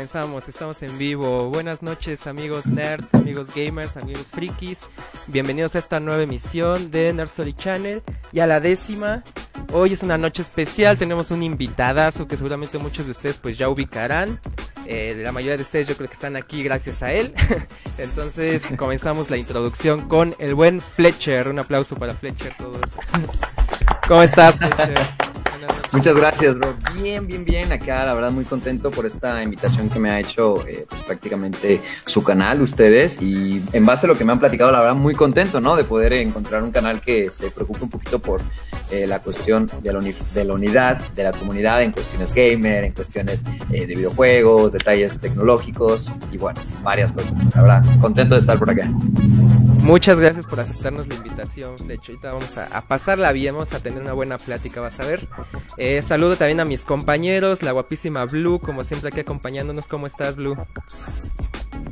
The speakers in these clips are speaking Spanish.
Comenzamos, estamos en vivo. Buenas noches amigos nerds, amigos gamers, amigos frikis. Bienvenidos a esta nueva emisión de Nerd Story Channel y a la décima. Hoy es una noche especial, tenemos un invitadazo que seguramente muchos de ustedes pues ya ubicarán. Eh, la mayoría de ustedes yo creo que están aquí gracias a él. Entonces comenzamos la introducción con el buen Fletcher. Un aplauso para Fletcher todos. ¿Cómo estás Fletcher? Muchas gracias, bro. Bien, bien, bien. Acá, la verdad, muy contento por esta invitación que me ha hecho eh, pues, prácticamente su canal, ustedes. Y en base a lo que me han platicado, la verdad, muy contento, ¿no? De poder encontrar un canal que se preocupe un poquito por eh, la cuestión de la, de la, unidad de la comunidad en cuestiones gamer, en cuestiones eh, de videojuegos, detalles tecnológicos y, bueno, varias cosas. La verdad, contento de estar por acá. Muchas gracias por aceptarnos la invitación, Flecho. Ahorita vamos a, a, pasarla bien, vamos a tener una buena plática, vas a ver. Eh, saludo también a mis compañeros, la guapísima Blue, como siempre aquí acompañándonos. ¿Cómo estás, Blue?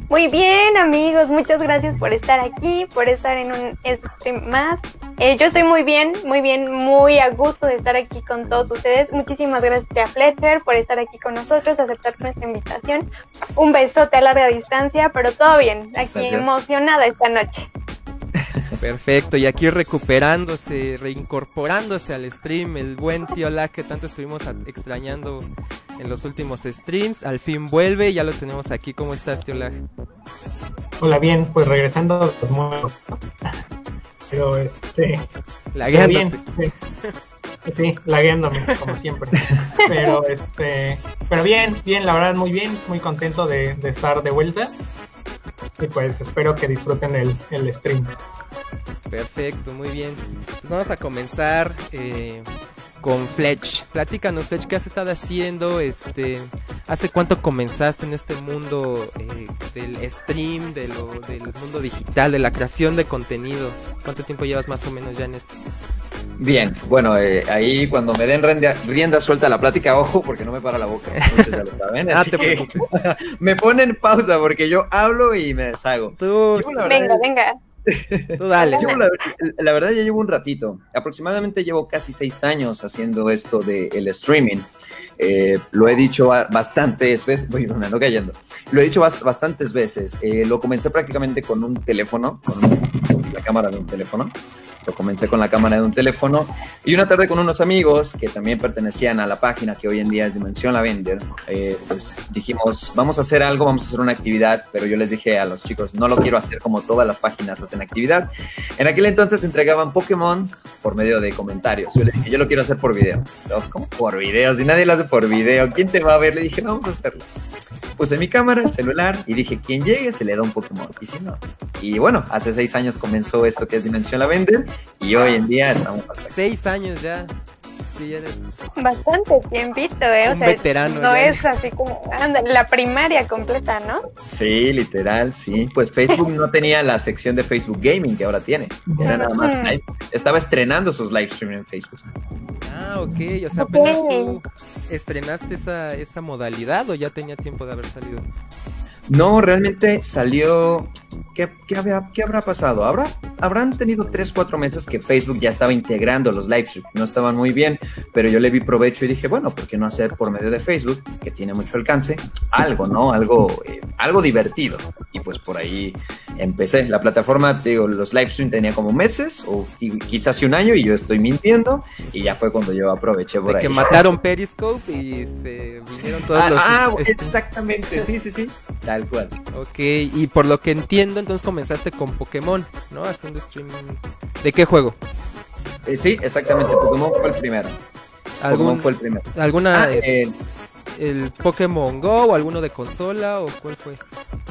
Muy bien, amigos, muchas gracias por estar aquí, por estar en un stream más. Eh, yo estoy muy bien, muy bien, muy a gusto de estar aquí con todos ustedes. Muchísimas gracias a Fletcher por estar aquí con nosotros, aceptar nuestra invitación. Un besote a larga distancia, pero todo bien, aquí emocionada esta noche. Perfecto, y aquí recuperándose, reincorporándose al stream, el buen tío Lag que tanto estuvimos extrañando en los últimos streams, al fin vuelve, ya lo tenemos aquí. ¿Cómo estás, tío Lag? Hola, bien, pues regresando a los muertos. Pero este. Lagueándote. Bien, sí, sí, lagueándome, como siempre. Pero este. Pero bien, bien, la verdad, muy bien, muy contento de, de estar de vuelta. Y pues espero que disfruten el, el stream. Perfecto, muy bien. Pues vamos a comenzar eh, con Fletch. Platícanos, Fletch, ¿qué has estado haciendo? Este, ¿Hace cuánto comenzaste en este mundo eh, del stream, de lo, del mundo digital, de la creación de contenido? ¿Cuánto tiempo llevas más o menos ya en esto? Bien, bueno, eh, ahí cuando me den rienda, rienda, suelta la plática, ojo, porque no me para la boca. Ya lo saben, ah, así te que preocupes. me ponen pausa porque yo hablo y me deshago. Tú, Yo, la verdad, Venga, venga. Tú la, verdad ya llevo un ratito, aproximadamente llevo casi seis años haciendo esto del streaming. Eh, lo he dicho ba- bastantes veces, voy no cayendo, lo he dicho bas- bastantes veces. Eh, lo comencé prácticamente con un teléfono, con la cámara de un teléfono. Lo comencé con la cámara de un teléfono y una tarde con unos amigos que también pertenecían a la página que hoy en día es Dimensión Lavender, eh, pues dijimos, vamos a hacer algo, vamos a hacer una actividad, pero yo les dije a los chicos, no lo quiero hacer como todas las páginas hacen actividad. En aquel entonces entregaban Pokémon por medio de comentarios. Yo les dije, yo lo quiero hacer por video. Todos, ¿cómo por video? Si nadie lo hace por video, ¿quién te va a ver? Le dije, vamos a hacerlo. Puse mi cámara, el celular y dije, quien llegue se le da un Pokémon. Y si no. Y bueno, hace seis años comenzó esto que es Dimensión Lavender y hoy en día estamos hasta aquí. Seis años ya. Sí, eres Bastante tiempito, ¿eh? O Un sea, veterano no es así como anda, la primaria completa, ¿no? Sí, literal, sí. Pues Facebook no tenía la sección de Facebook Gaming que ahora tiene. Era nada más live. Estaba estrenando sus live stream en Facebook. Ah, ok. O sea, apenas Ok. tú estrenaste esa, esa modalidad o ya tenía tiempo de haber salido. No, realmente salió. ¿Qué, qué, habrá, qué habrá pasado? ¿Habrá, habrán tenido 3, 4 meses que Facebook ya estaba integrando los live streams. No estaban muy bien, pero yo le vi provecho y dije, bueno, ¿por qué no hacer por medio de Facebook, que tiene mucho alcance, algo, ¿no? Algo, eh, algo divertido. Y pues por ahí empecé. La plataforma, te digo, los live streams tenía como meses o qui- quizás un año y yo estoy mintiendo. Y ya fue cuando yo aproveché por De ahí. que mataron Periscope y se vinieron todos Ah, los. ah, exactamente, sí, sí, sí. Tal cual. Ok, y por lo que entiendo, entonces comenzaste con Pokémon, ¿no? Haciendo streaming. ¿De qué juego? Eh, sí, exactamente. Pokémon fue el primero. Pokémon ¿Algún, fue el primero. ¿Alguna. Ah, es- eh, ¿El Pokémon Go o alguno de consola o cuál fue?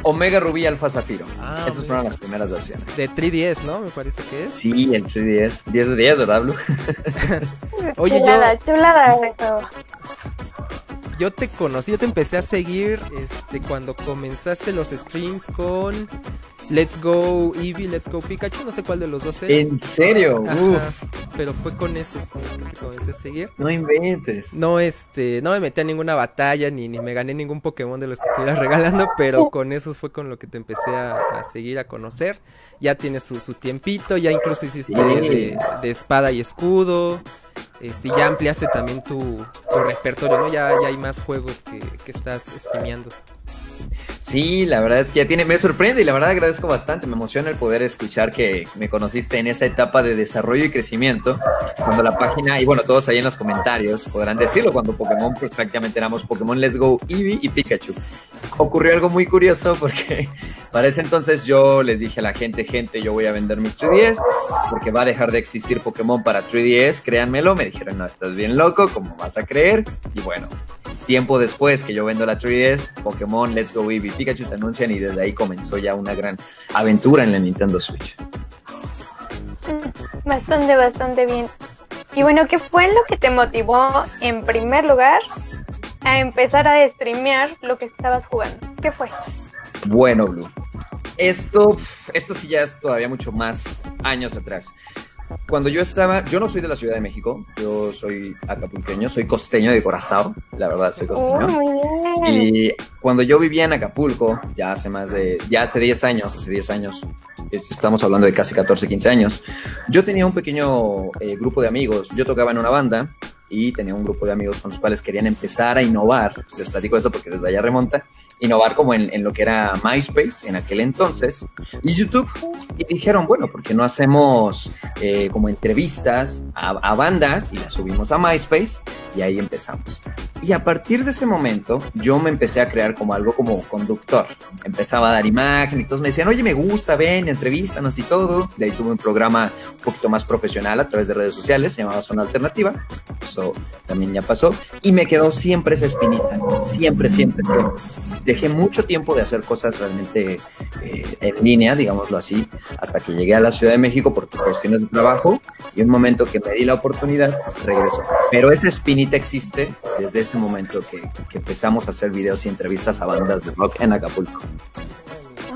Omega Rubí Alfa Zafiro. Ah, Esas fueron las primeras versiones. De 3DS, ¿no? Me parece que es. Sí, el 3DS. 10 de 10, ¿verdad, Blue? Oye, yo- chulada, chulada eso. Yo te conocí, yo te empecé a seguir este, cuando comenzaste los streams con Let's Go Eevee, Let's Go Pikachu, no sé cuál de los dos era. ¿En serio? Ajá, Uf, pero fue con esos con los que comencé a seguir. no inventes. No, este, no me metí a ninguna batalla ni, ni me gané ningún Pokémon de los que estuvieras regalando, pero con esos fue con lo que te empecé a, a seguir, a conocer. Ya tienes su, su tiempito, ya incluso hiciste de, de espada y escudo. Este, ya ampliaste también tu, tu repertorio, ¿no? Ya, ya hay más juegos que, que estás streameando. Sí, la verdad es que ya tiene, me sorprende y la verdad agradezco bastante, me emociona el poder escuchar que me conociste en esa etapa de desarrollo y crecimiento, cuando la página, y bueno, todos ahí en los comentarios podrán decirlo, cuando Pokémon, pues prácticamente éramos Pokémon Let's Go, Eevee y Pikachu. Ocurrió algo muy curioso porque para ese entonces yo les dije a la gente, gente, yo voy a vender mi 3DS porque va a dejar de existir Pokémon para 3DS, créanmelo, me dijeron, no, estás bien loco, ¿cómo vas a creer? Y bueno, tiempo después que yo vendo la 3DS, Pokémon Let's Go Eevee Pikachu se anuncian y desde ahí comenzó ya una gran aventura en la Nintendo Switch. Bastante, bastante bien. Y bueno, ¿qué fue lo que te motivó en primer lugar a empezar a streamear lo que estabas jugando? ¿Qué fue? Bueno, Blue. Esto, esto sí ya es todavía mucho más años atrás. Cuando yo estaba, yo no soy de la Ciudad de México, yo soy acapulqueño, soy costeño de Corazao, la verdad soy Oh, costeño. bien. Y cuando yo vivía en Acapulco, ya hace más de, ya hace 10 años, hace 10 años, es- estamos hablando de casi 14, 15 años, yo tenía un pequeño eh, grupo de amigos, yo tocaba en una banda y tenía un grupo de amigos con los cuales querían empezar a innovar, les platico esto porque desde allá remonta, innovar como en, lo que era MySpace en aquel entonces y YouTube. Y dijeron, bueno, ¿por qué no hacemos eh, como entrevistas a, a bandas y las subimos a MySpace? Y ahí empezamos. Y a partir de ese momento, yo me empecé a crear como algo como conductor. Empezaba a dar imagen y todos me decían, oye, me gusta, ven, entrevístanos y todo. De ahí tuve un programa un poquito más profesional a través de redes sociales, se llamaba Zona Alternativa. Eso también ya pasó. Y me quedó siempre esa espinita. Siempre, siempre, siempre. Dejé mucho tiempo de hacer cosas realmente eh, en línea, digámoslo así, hasta que llegué a la Ciudad de México por cuestiones de trabajo y un momento que me di la oportunidad, regreso. Pero esa espinita existe desde ese momento que, que empezamos a hacer videos y entrevistas a bandas de rock en Acapulco.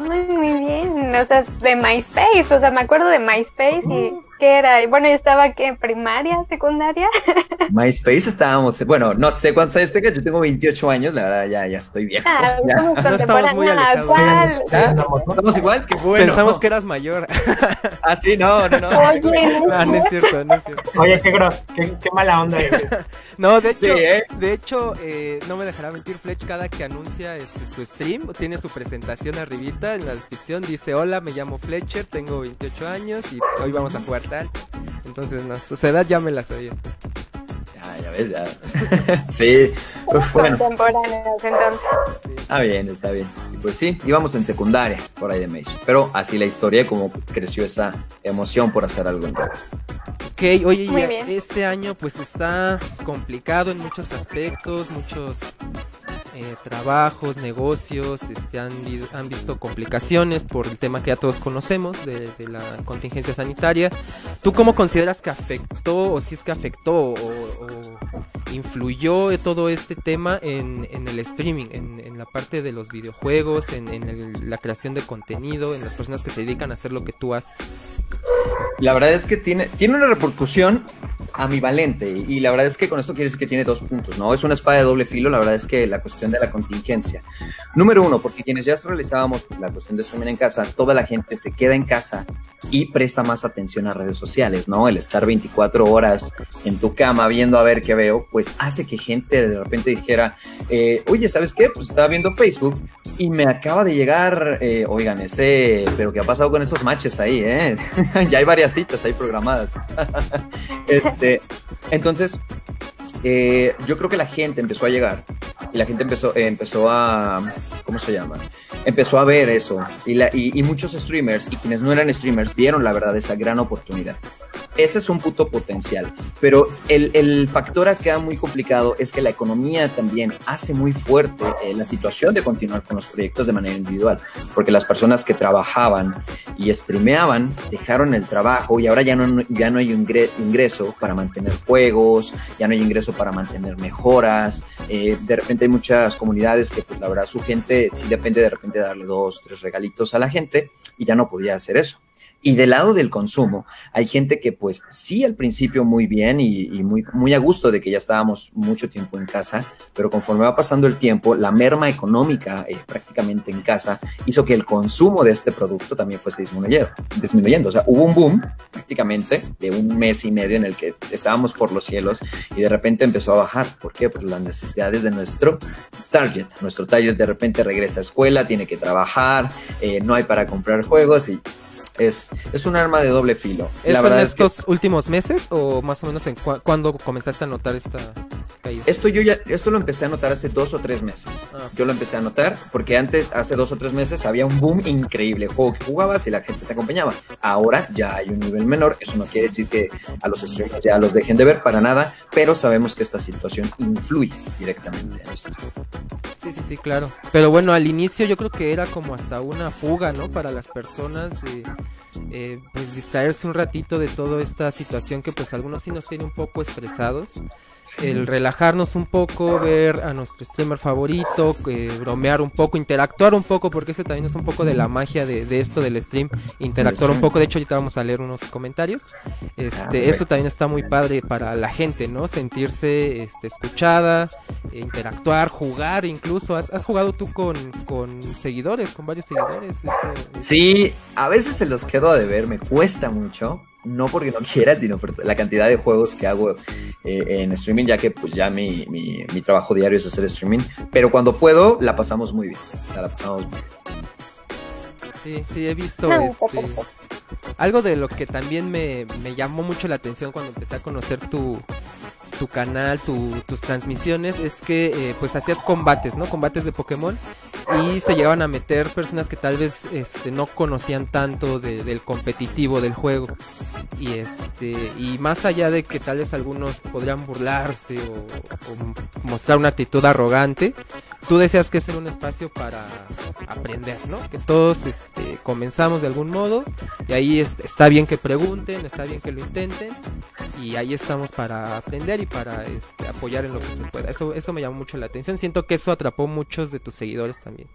Ay, muy bien. O sea, de MySpace. O sea, me acuerdo de MySpace y qué era. Y Bueno, yo estaba aquí en primaria, secundaria. MySpace estábamos, bueno, no sé cuántos años tenga, yo tengo 28 años, la verdad ya, ya estoy viejo. Ah, ya. somos estamos muy alejados. ¿no? ¿Estamos igual? Qué bueno. Pensamos que eras mayor. Ah, sí, no, no, no. Oye, no Ah, no es cierto, no es cierto. Oye, qué, gros, qué, qué mala onda eres. No, de hecho, Sí, ¿eh? de hecho, eh, no me dejará mentir, Fletch cada que anuncia este, su stream, tiene su presentación arribita en la descripción, dice, hola, me llamo Fletcher, tengo 28 años y hoy vamos a jugar tal. Entonces, no, su edad ya me la sabía. Ya, ya ves, ya. sí, Uf, bueno, contemporáneas, entonces. Sí. está bien, está bien. Y pues sí, íbamos en secundaria por ahí de México. Pero así la historia, como creció esa emoción por hacer algo en redes. Ok, oye, ya este año pues está complicado en muchos aspectos, muchos eh, trabajos, negocios, este, han, han visto complicaciones por el tema que ya todos conocemos de, de la contingencia sanitaria. ¿Tú cómo consideras que afectó, o si es que afectó, o, o influyó todo este tema en, en el streaming, en, en la parte de los videojuegos, en, en el- la creación de contenido, en las personas que se dedican a hacer lo que tú haces? La verdad es que tiene, tiene una repercusión ambivalente y la verdad es que con esto quiere decir que tiene dos puntos, ¿no? Es una espada de doble filo, la verdad es que la cuestión de la contingencia. Número uno, porque quienes ya realizábamos la cuestión de streaming en casa, toda la gente se queda en casa y presta más atención a redes sociales, ¿no? El estar 24 horas en tu cama viendo a ver qué veo, pues hace que gente de repente dijera, eh, oye, ¿sabes qué? Pues estaba viendo Facebook y me acaba de llegar, eh, oigan, ese, pero ¿qué ha pasado con esos matches ahí, eh? ya hay varias citas ahí programadas. este, entonces, eh, yo creo que la gente empezó a llegar y la gente empezó, eh, empezó a, ¿cómo se llama? Empezó a ver eso y, la, y, y muchos streamers y quienes no eran streamers vieron la verdad esa gran oportunidad. ese es un punto potencial. Pero el, el, factor acá muy complicado es que la economía también hace muy fuerte eh, la situación de continuar con los proyectos de manera individual, porque las personas que trabajaban y streameaban dejaron el trabajo y ahora ya no, ya no hay ingreso para mantener juegos, ya no hay ingreso para mantener mejoras. Eh, de repente hay muchas comunidades que, pues la verdad, su gente sí depende de repente darle dos, tres regalitos a la gente y ya no podía hacer eso. Y del lado del consumo, hay gente que pues sí al principio muy bien y, muy, muy a gusto de que ya estábamos mucho tiempo en casa, pero conforme va pasando el tiempo, la merma económica eh, prácticamente en casa hizo que el consumo de este producto también fuese disminuyendo, disminuyendo. O sea, hubo un boom prácticamente de un mes y medio en el que estábamos por los cielos y de repente empezó a bajar. ¿Por qué? Por las necesidades de nuestro target. Nuestro target de repente regresa a escuela, tiene que trabajar, eh, no hay para comprar juegos y es, es un arma de doble filo. ¿Es en estos últimos meses o más o menos en cuándo comenzaste a notar esta caída? Esto yo ya, esto lo empecé a notar hace dos o tres meses. Ah. Yo lo empecé a notar porque antes, hace dos o tres meses, había un boom increíble. Juego que jugabas y la gente te acompañaba. Ahora ya hay un nivel menor. Eso no quiere decir que a los streamers ya los dejen de ver para nada, pero sabemos que esta situación influye directamente en esto. Sí, sí, sí, claro. Pero bueno, al inicio yo creo que era como hasta una fuga, ¿no? Para las personas de eh, pues distraerse un ratito de toda esta situación que pues algunos sí nos tiene un poco estresados el relajarnos un poco, ver a nuestro streamer favorito, eh, bromear un poco, interactuar un poco, porque ese también es un poco de la magia de, esto del stream, interactuar un poco. De hecho, ahorita vamos a leer unos comentarios. Este, ah, esto también está muy padre para la gente, ¿no? Sentirse este, escuchada, interactuar, jugar incluso. ¿Has, jugado tú con, seguidores, con varios seguidores? Sí, a veces se los quedo de ver, me cuesta mucho no porque no quiera, sino por la cantidad de juegos que hago eh, en streaming, ya que pues ya mi, mi, trabajo diario es hacer streaming, pero cuando puedo la pasamos muy bien, la pasamos muy bien. Sí, sí, he visto este, algo de lo que también me, me llamó mucho la atención cuando empecé a conocer tu, tu canal, tus transmisiones, es que eh, pues hacías combates, ¿no? Combates de Pokémon y se llegaban a meter personas que tal vez este, no conocían tanto del competitivo del juego. Y este y más allá de que tal vez algunos podrían burlarse o, mostrar una actitud arrogante, tú deseas que sea un espacio para aprender, ¿no? Que todos este, comenzamos de algún modo y ahí está bien que pregunten, está bien que lo intenten y ahí estamos para aprender y para este, apoyar en lo que se pueda. Eso, eso me llamó mucho la atención. Siento que eso atrapó muchos de tus seguidores también.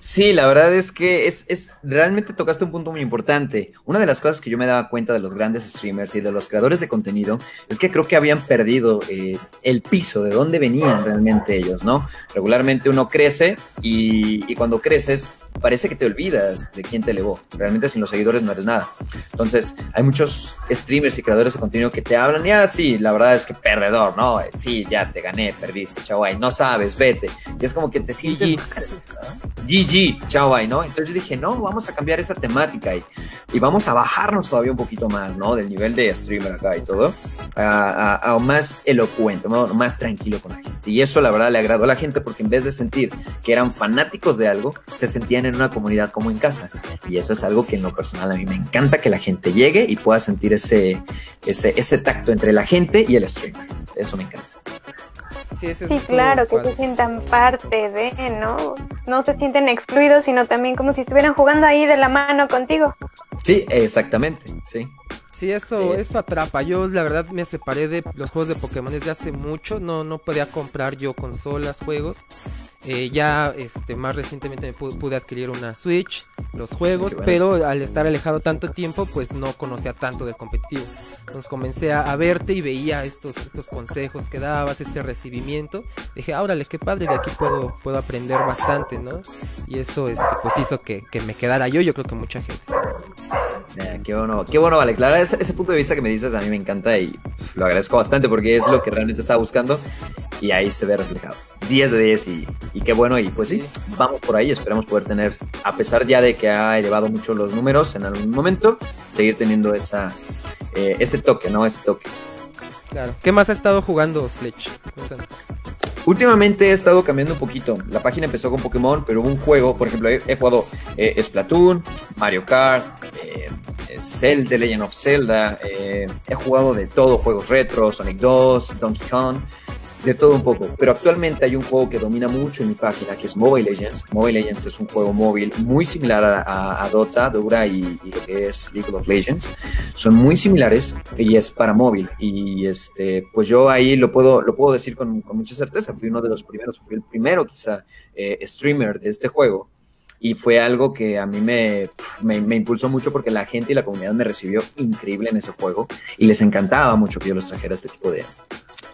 Sí, la verdad es que es, es, realmente tocaste un punto muy importante. Una de las cosas que yo me daba cuenta de los grandes streamers y de los creadores de contenido es que creo que habían perdido eh, el piso de dónde venían realmente ellos, ¿no? Regularmente uno crece y, y cuando creces parece que te olvidas de quién te elevó. Realmente sin los seguidores no eres nada. Entonces, hay muchos streamers y creadores de contenido que te hablan y así, ah, la verdad es que perdedor, ¿no? Sí, ya te gané, perdiste, chao, no sabes, vete. Y es como que te sientes... GG, chao, ¿no? Entonces yo dije, no, vamos a cambiar esa temática y, y vamos a bajarnos todavía un poquito más, ¿no? Del nivel de streamer acá y todo, a, más elocuente, más tranquilo con la gente. Y eso la verdad le agradó a la gente porque en vez de sentir que eran fanáticos de algo, se sentían en una comunidad como en casa. Y eso es algo que en lo personal a mí me encanta que la gente llegue y pueda sentir ese, ese, ese tacto entre la gente y el streamer. Eso me encanta. Sí, claro, que se sientan parte de, ¿no? No se sienten excluidos, sino también como si estuvieran jugando ahí de la mano contigo. Sí, exactamente, sí. Sí, eso, eso atrapa. Yo la verdad me separé de los juegos de Pokémon desde hace mucho. No, no podía comprar yo consolas, juegos. Eh, ya este, más recientemente me pude, adquirir una Switch, los juegos, pero al estar alejado tanto tiempo, pues no conocía tanto del competitivo. Entonces comencé a, verte y veía estos, estos consejos que dabas, este recibimiento. Dije, órale, qué padre, de aquí puedo, puedo aprender bastante, ¿no? Y eso este, pues hizo que, que me quedara yo, yo creo que mucha gente. qué bueno, qué bueno, Alex. La ese, ese, punto de vista que me dices a mí me encanta y lo agradezco bastante porque es lo que realmente estaba buscando y ahí se ve reflejado. 10 de 10 y, y qué bueno. Y pues sí. vamos por ahí. Esperamos poder tener, a pesar ya de que ha elevado mucho los números en algún momento, seguir teniendo esa, eh, ese toque, ¿no? Ese toque. Claro. ¿Qué más ha estado jugando Fletch? Últimamente he estado cambiando un poquito. La página empezó con Pokémon, pero hubo un juego, por ejemplo, he, jugado eh, Splatoon, Mario Kart, eh, Zelda, The Legend of Zelda, eh, he jugado de todo, juegos retro, Sonic 2, Donkey Kong, de todo un poco. Pero actualmente hay un juego que domina mucho en mi página, que es Mobile Legends. Mobile Legends es un juego móvil muy similar a, a, Dota, Dura y, y, lo que es League of Legends. Son muy similares y es para móvil. Y este, pues yo ahí lo puedo, lo puedo decir con, con mucha certeza. Fui uno de los primeros, fui el primero quizá eh, streamer de este juego y fue algo que a mí me, me, me, impulsó mucho porque la gente y la comunidad me recibió increíble en ese juego y les encantaba mucho que yo los trajera este tipo de,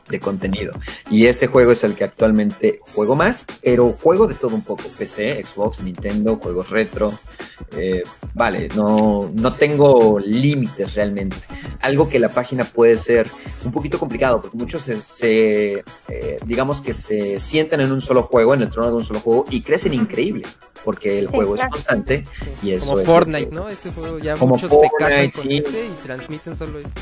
de contenido. Y ese juego es el que actualmente juego más, pero juego de todo un poco. PC, Xbox, Nintendo, juegos retro. Eh, vale, no, no tengo límites realmente. Algo que la página puede ser un poquito complicado, porque muchos se, se eh, digamos que se sientan en un solo juego, en el trono de un solo juego, y crecen increíble porque el Sí, juego claro. es constante y eso Como es Fortnite, ¿no? Ese juego ya Como muchos se casan Fortnite, con sí. ese y transmiten solo eso.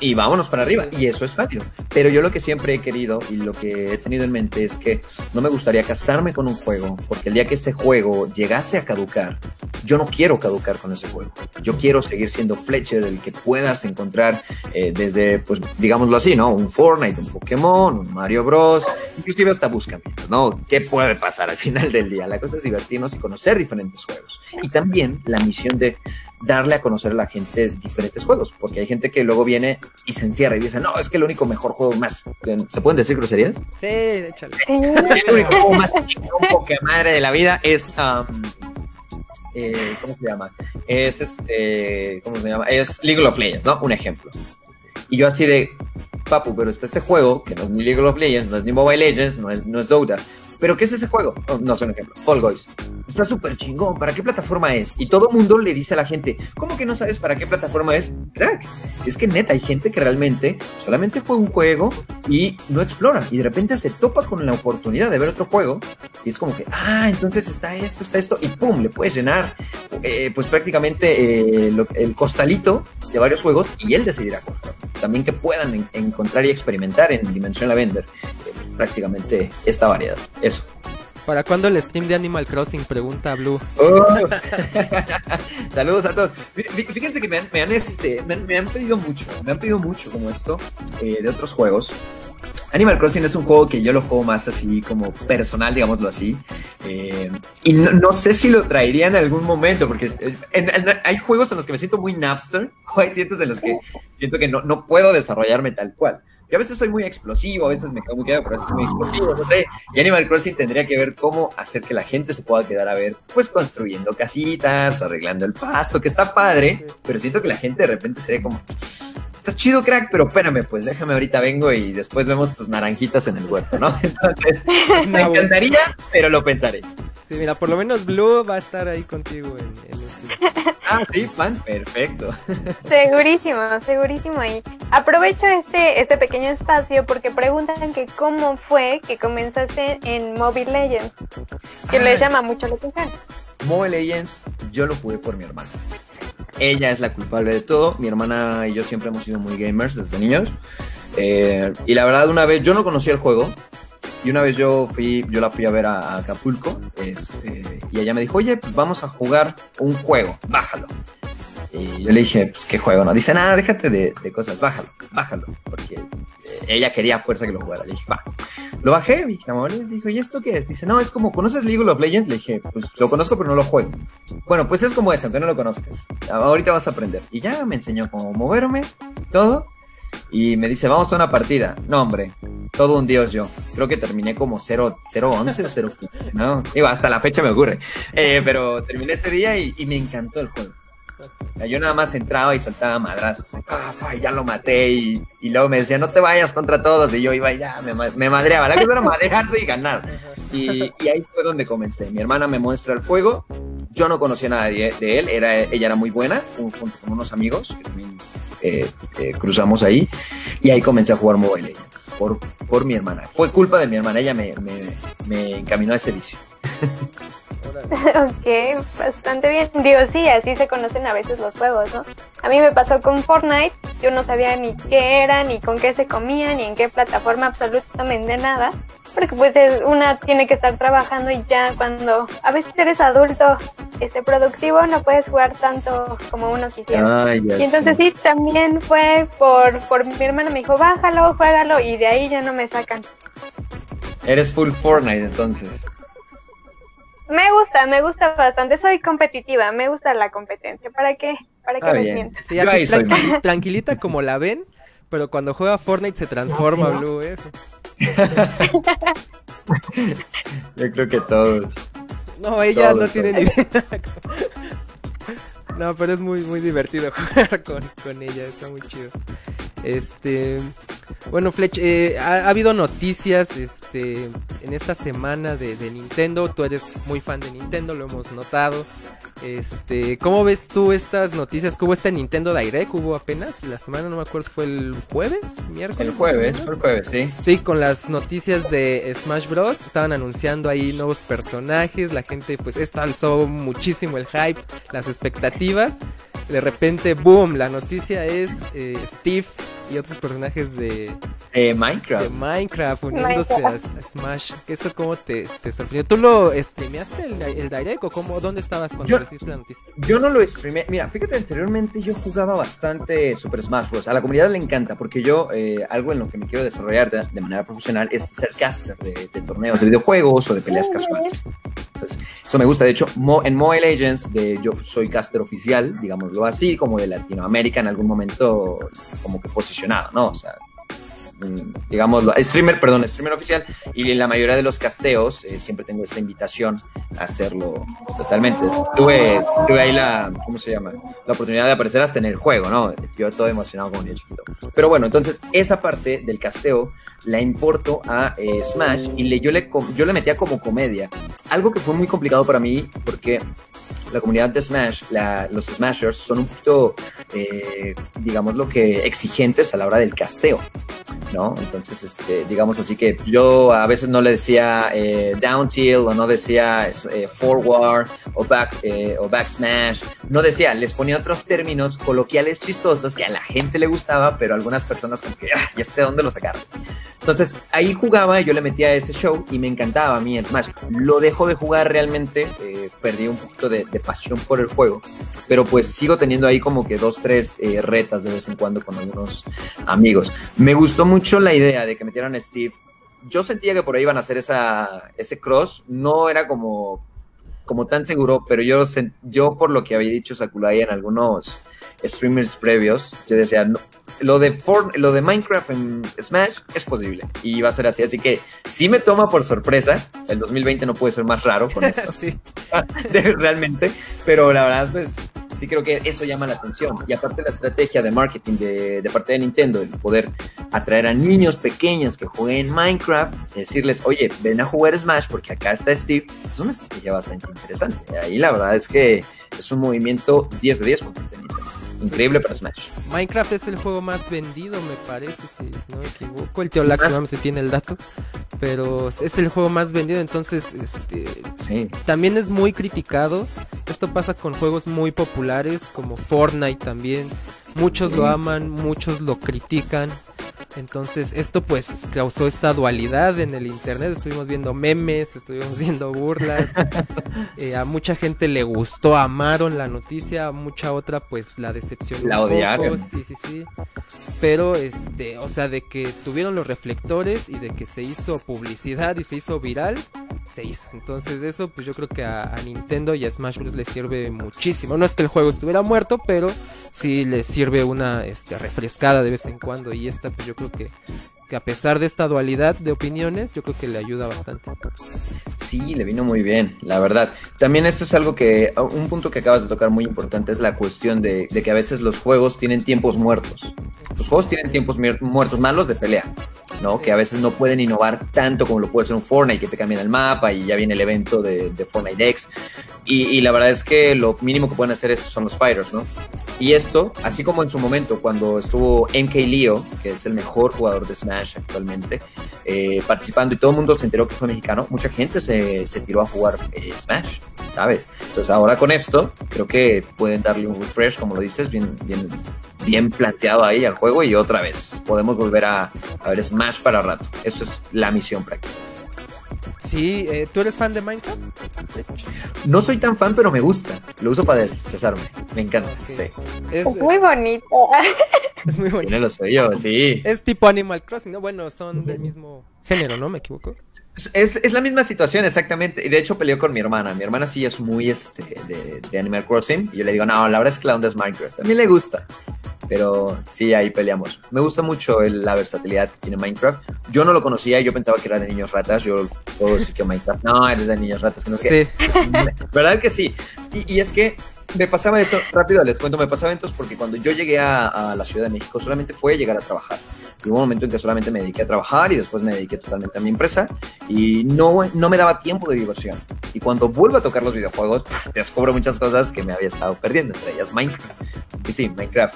Y vámonos para arriba y eso es válido. Pero yo lo que siempre he querido y lo que he tenido en mente es que no me gustaría casarme con un juego porque el día que ese juego llegase a caducar, yo no quiero caducar con ese juego. Yo quiero seguir siendo Fletcher, el que puedas encontrar eh, desde, pues digámoslo así, ¿no? Un Fortnite, un Pokémon, un Mario Bros, inclusive hasta Buscamientos, ¿no? ¿Qué puede pasar al final del día? La cosa es divertirnos y conocer diferentes juegos. Y también la misión de darle a conocer a la gente diferentes juegos, porque hay gente que luego viene y se encierra y dice, no, es que el único mejor juego más, ¿se pueden decir groserías? Sí, échale. El único juego más que madre de la vida es, um, eh, ¿cómo se llama? Es este, ¿cómo se llama? Es League of Legends, ¿no? Un ejemplo. Y yo así de, papu, pero está este juego, que no es ni League of Legends, no es ni Mobile Legends, no es, no es Dota. ¿Pero qué es ese juego? Oh, no sé un ejemplo. Fall Guys. Está súper chingón. ¿Para qué plataforma es? Y todo mundo le dice a la gente, ¿cómo que no sabes para qué plataforma es? Crack. Es que neta, hay gente que realmente solamente juega un juego y no explora. Y de repente se topa con la oportunidad de ver otro juego. Y es como que, ah, entonces está esto, está esto. Y pum, le puedes llenar, eh, pues prácticamente eh, el costalito de varios juegos y él decidirá cuál. También que puedan en- encontrar y experimentar en Dimension Lavender eh, prácticamente esta variedad. Eso. ¿Para cuándo el stream de Animal Crossing? Pregunta Blue. Oh. Saludos a todos. Fí- fí- Fíjense que me han, me han, este, me han, me han pedido mucho, me han pedido mucho como esto eh, de otros juegos. Animal Crossing es un juego que yo lo juego más así como personal, digámoslo así. Eh, y no, no sé si lo traería en algún momento, porque en- en- hay juegos en los que me siento muy Napster, o hay ciertos en los que siento que no, no puedo desarrollarme tal cual. Yo a veces soy muy explosivo, a veces me quedo muy quedado, pero a veces soy muy explosivo, no sé. Y Animal Crossing tendría que ver cómo hacer que la gente se pueda quedar a ver, pues construyendo casitas o arreglando el pasto, que está padre, pero siento que la gente de repente sería como, está chido, crack, pero espérame, pues déjame ahorita vengo y después vemos tus naranjitas en el huerto, ¿no? Entonces, me encantaría, pero lo pensaré. Sí, mira, por lo menos Blue va a estar ahí contigo en, en ese. Ah, sí, fan, perfecto. Segurísimo, segurísimo. Y aprovecho este, este pequeño espacio porque preguntan que cómo fue que comenzaste en Mobile Legends, que Ah. les llama mucho la atención. Mobile Legends, yo lo jugué por mi hermana. Ella es la culpable de todo. Mi hermana y yo siempre hemos sido muy gamers desde niños. Eh, y la verdad, una vez yo no conocía el juego. Y una vez yo fui, yo la fui a ver a, Acapulco. es, eh, y ella me dijo, oye, pues vamos a jugar un juego, bájalo. Y yo le dije, pues qué juego, no. Dice, nada, déjate de, cosas, bájalo, bájalo. Porque eh, ella quería fuerza que lo jugara. Le dije, va. Lo bajé, mi amor, y dijo, ¿y esto qué es? Dice, no, es como, ¿conoces League of Legends? Le dije, pues lo conozco, pero no lo juego. Bueno, pues es como eso, aunque no lo conozcas. Ahorita vas a aprender. Y ya me enseñó cómo moverme, todo. Y me dice, vamos a una partida. No, hombre, todo un dios yo. Creo que terminé como 0, 0-11 o 0 No, iba, hasta la fecha me ocurre. Eh, pero terminé ese día y me encantó el juego. O sea, yo nada más entraba y soltaba madrazos. y, ya lo maté. Y, y luego me decía, no te vayas contra todos. Y yo iba y ya, me, me madreaba. La cosa era madrearse y ganar. Y, ahí fue donde comencé. Mi hermana me muestra el juego. Yo no conocía nada de, de él. Era, ella era muy buena, jun- junto con unos amigos que también eh, eh, cruzamos ahí. Y ahí comencé a jugar Mobile Legends por, por mi hermana. Fue culpa de mi hermana. Ella me, me encaminó a ese vicio. Ok, bastante bien. Digo, sí, así se conocen a veces los juegos, ¿no? A mí me pasó con Fortnite, yo no sabía ni qué era, ni con qué se comía, ni en qué plataforma, absolutamente nada. Porque pues es- una tiene que estar trabajando y ya cuando a veces eres adulto este productivo, no puedes jugar tanto como uno quisiera. Ah, y entonces sí, también fue por, por mi hermano, me dijo, bájalo, juégalo, y de ahí ya no me sacan. Eres full Fortnite entonces. Me gusta, me gusta bastante, soy competitiva, me gusta la competencia, ¿para qué? ¿Para qué Ah, les bien. miento? Sí, así tranqui- tranquilita como la ven, pero cuando juega Fortnite se transforma, ¿no? Blue, eh. Yo creo que todos. No, ella Todos, no tiene ni idea. No, pero es muy, muy divertido jugar con, con ella, está muy chido. Este, bueno, Fletch, eh, ha, ha habido noticias, este, en esta semana de, de Nintendo. Tú eres muy fan de Nintendo, lo hemos notado. Este, ¿cómo ves tú estas noticias? hubo este Nintendo Direct? ¿Hubo apenas? La semana, no me acuerdo, ¿fue el jueves? ¿Miércoles? El jueves, el jueves, sí. Sí, con las noticias de Smash Bros. Estaban anunciando ahí nuevos personajes. La gente, pues, alzó muchísimo el hype, las expectativas. De repente, boom, la noticia es eh, Steve y otros personajes de, Eh, de Minecraft. Minecraft uniéndose a, Minecraft. a Smash. ¿Eso cómo te, te sorprendió? ¿Tú lo streameaste el, el Direct o cómo, dónde estabas cuando Yo- recibiste la noticia? Yo no lo streamé. Mira, fíjate, anteriormente yo jugaba bastante Super Smash Bros. A la comunidad le encanta porque yo, eh, algo en lo que me quiero desarrollar de, de manera profesional es ser caster de, de torneos de videojuegos o de peleas casuales. Entonces, eso me gusta. De hecho, Mo- en Mobile Legends, de, yo soy caster oficial, digámoslo así, como de Latinoamérica en algún momento, como que posicionado, ¿no? O sea, mm, digámoslo, streamer, perdón, streamer oficial, y en la mayoría de los casteos eh, siempre tengo esta invitación a hacerlo totalmente. Tuve, tuve ahí la, ¿cómo se llama? La oportunidad de aparecer hasta en el juego, ¿no? Yo todo emocionado como niño chiquito. Pero bueno, entonces esa parte del casteo la importo a eh, Smash y le, yo, le, yo le metía como comedia. Algo que fue muy complicado para mí porque la comunidad de Smash, la- los Smashers son un poquito, eh, digamos lo que exigentes a la hora del casteo. ¿no? Entonces, este, digamos así que yo a veces no le decía eh, down tilt o no decía forward o back, o back smash, no decía, les ponía otros términos coloquiales chistosos que a la gente le gustaba, pero a algunas personas como que, ah, ya sé de dónde lo sacaron. Entonces, ahí jugaba, yo le metía a ese show y me encantaba a mí. Lo dejo de jugar realmente, eh, perdí un poquito de, pasión por el juego, pero pues sigo teniendo ahí como que dos, tres eh, retas de vez en cuando con algunos amigos. Me gustó mucho la idea de que metieran a Steve. Yo sentía que por ahí iban a hacer esa, ese cross. No era como, como tan seguro, pero yo, yo por lo que había dicho Sakurai en algunos streamers previos, yo decía, no, lo, de For- lo de Minecraft en Smash es posible y va a ser así. Así que sí me toma por sorpresa. El 2020 no puede ser más raro con esto. sí. realmente, pero la verdad, pues sí creo que eso llama la atención. Y aparte la estrategia de marketing de, de parte de Nintendo, el poder atraer a niños pequeños que jueguen Minecraft, decirles, oye, ven a jugar Smash porque acá está Steve, es una estrategia bastante interesante. Ahí la verdad es que es un movimiento 10 de 10 por parte de Nintendo. Increíble para Smash. Minecraft es el juego más vendido, me parece, si, no me equivoco. El tío Lax Más- solamente tiene el dato. Pero es el juego más vendido, entonces este Sí. también es muy criticado. Esto pasa con juegos muy populares como Fortnite también. Muchos lo aman, muchos lo critican. Entonces esto pues causó esta dualidad en el internet. Estuvimos viendo memes, estuvimos viendo burlas. Eh, a mucha gente le gustó, amaron la noticia, a mucha otra pues la decepcionó. La odiaron. Sí, sí, sí. Pero este, o sea, de que tuvieron los reflectores y de que se hizo publicidad y se hizo viral, se hizo. Entonces eso pues yo creo que a, a Nintendo y a Smash Bros. les sirve muchísimo. No es que el juego estuviera muerto, pero sí les sirve una este, refrescada de vez en cuando. Y esta pues yo creo que, que a pesar de esta dualidad de opiniones, yo creo que le ayuda bastante. Sí, le vino muy bien, la verdad. También eso es algo que, un punto que acabas de tocar muy importante es la cuestión de, de que a veces los juegos tienen tiempos muertos. Los juegos tienen tiempos muertos malos de pelea, ¿no? Que a veces no pueden innovar tanto como lo puede ser un Fortnite, que te cambian el mapa y ya viene el evento de, de Fortnite X. Y, la verdad es que lo mínimo que pueden hacer es, son los fighters, ¿no? Y esto, así como en su momento, cuando estuvo MK Leo, que es el mejor jugador de Smash actualmente, eh, participando y todo el mundo se enteró que fue mexicano, mucha gente se, se tiró a jugar eh, Smash, ¿sabes? Entonces ahora con esto, creo que pueden darle un refresh, como lo dices, bien, bien, bien planteado ahí al juego y otra vez podemos volver a, a ver Smash para rato. Eso es la misión práctica. Sí, eh, ¿tú eres fan de Minecraft? No soy tan fan, pero me gusta. Lo uso para desestresarme. Me encanta. Sí. Es, Es muy bonito. es muy bonito. Tiene lo suyo, sí. Es tipo Animal Crossing, ¿no? Bueno, son del mismo género, ¿no? ¿Me equivoco? Es, es la misma situación, exactamente. Y de hecho peleó con mi hermana. Mi hermana sí es muy este, de, de Animal Crossing. Y yo le digo, no, la verdad es que la onda es Minecraft. A mí le gusta. Pero sí, ahí peleamos. Me gusta mucho el- la versatilidad que tiene Minecraft. Yo no lo conocía, yo pensaba que era de niños ratas. Yo puedo decir que Minecraft, no, eres de niños ratas. Sino que, Sí. ¿Verdad que sí? Y, y es que me pasaba eso, rápido les cuento, me pasaba entonces porque cuando yo llegué a, a la Ciudad de México solamente fue llegar a trabajar. Y hubo un momento en que solamente me dediqué a trabajar y después me dediqué totalmente a mi empresa y no, no me daba tiempo de diversión. Y cuando vuelvo a tocar los videojuegos, descubro muchas cosas que me había estado perdiendo, entre ellas Minecraft. Y sí, Minecraft,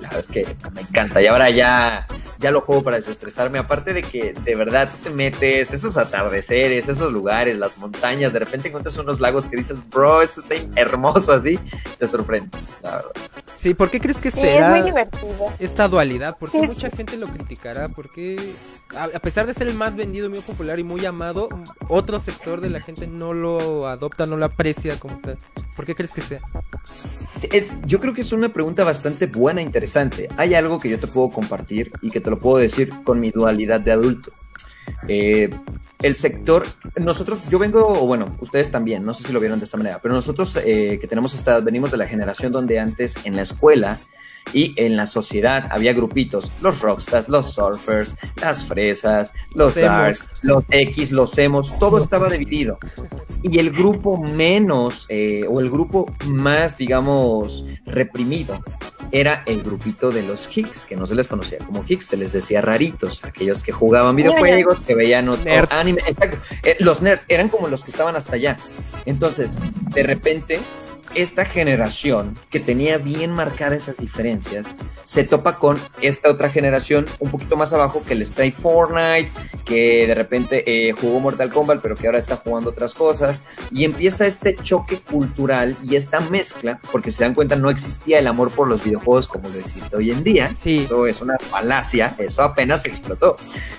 la verdad es que me encanta. Y ahora ya, ya lo juego para desestresarme. Aparte de que de verdad tú te metes, esos atardeceres, esos lugares, las montañas, de repente encuentras unos lagos que dices, bro, esto está hermoso así, te sorprende, la verdad. Sí, ¿por qué crees que Sí, es será muy divertido. esta dualidad? ¿Por qué Sí. mucha gente lo criticará? ¿Por qué, a, a pesar de ser el más vendido, muy popular y muy amado, otro sector de la gente no lo adopta, no lo aprecia como tal? ¿Por qué crees que sea? Es, yo creo que es una pregunta bastante buena e interesante. Hay algo que yo te puedo compartir y que te lo puedo decir con mi dualidad de adulto. Eh, el sector, nosotros, yo vengo, o bueno, ustedes también, no sé si lo vieron de esta manera, pero nosotros eh, que tenemos esta, venimos de la generación donde antes en la escuela y en la sociedad había grupitos, los rockstars, los surfers, las fresas, los Los darks, los X, los emos, todo estaba dividido. Y el grupo menos, eh, o el grupo más, digamos, reprimido, era el grupito de los Hicks, que no se les conocía como Hicks, se les decía raritos, aquellos que jugaban videojuegos, que veían otro Nerds. anime. Exacto. Eh, los nerds eran como los que estaban hasta allá. Entonces, de repente, esta generación que tenía bien marcadas esas diferencias se topa con esta otra generación un poquito más abajo que les trae Fortnite, que de repente eh, jugó Mortal Kombat, pero que ahora está jugando otras cosas. Y empieza este choque cultural y esta mezcla, porque si se dan cuenta, no existía el amor por los videojuegos como lo existe hoy en día. Sí. Eso es una falacia, eso apenas explotó.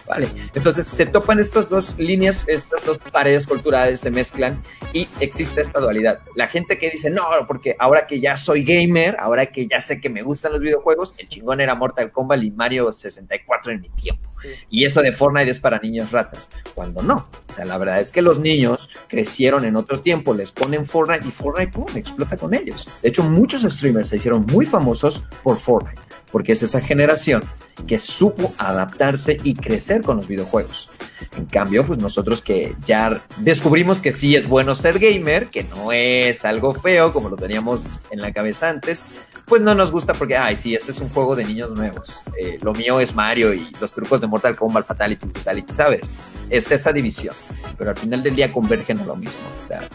Vale, entonces se topan estas dos líneas, estas dos paredes culturales se mezclan y existe esta dualidad. La gente que dice, no, porque ahora que ya soy gamer, ahora que ya sé que me gustan los videojuegos, el chingón era Mortal Kombat y Mario 64 en mi tiempo. Y eso de Fortnite es para niños ratas, cuando no. O sea, la verdad es que los niños crecieron en otro tiempo, les ponen Fortnite y Fortnite, ¡pum!, explota con ellos. De hecho, muchos streamers se hicieron muy famosos por Fortnite, porque es esa generación que supo adaptarse y crecer con los videojuegos. En cambio, pues nosotros que ya descubrimos que sí es bueno ser gamer, que no es algo feo como lo teníamos en la cabeza antes, pues no nos gusta porque, ay, sí, este es un juego de niños nuevos. Eh, lo mío es Mario y los trucos de Mortal Kombat, Fatality, Fatality, ¿sabes? Es esa división. Pero al final del día convergen a lo mismo. O sea,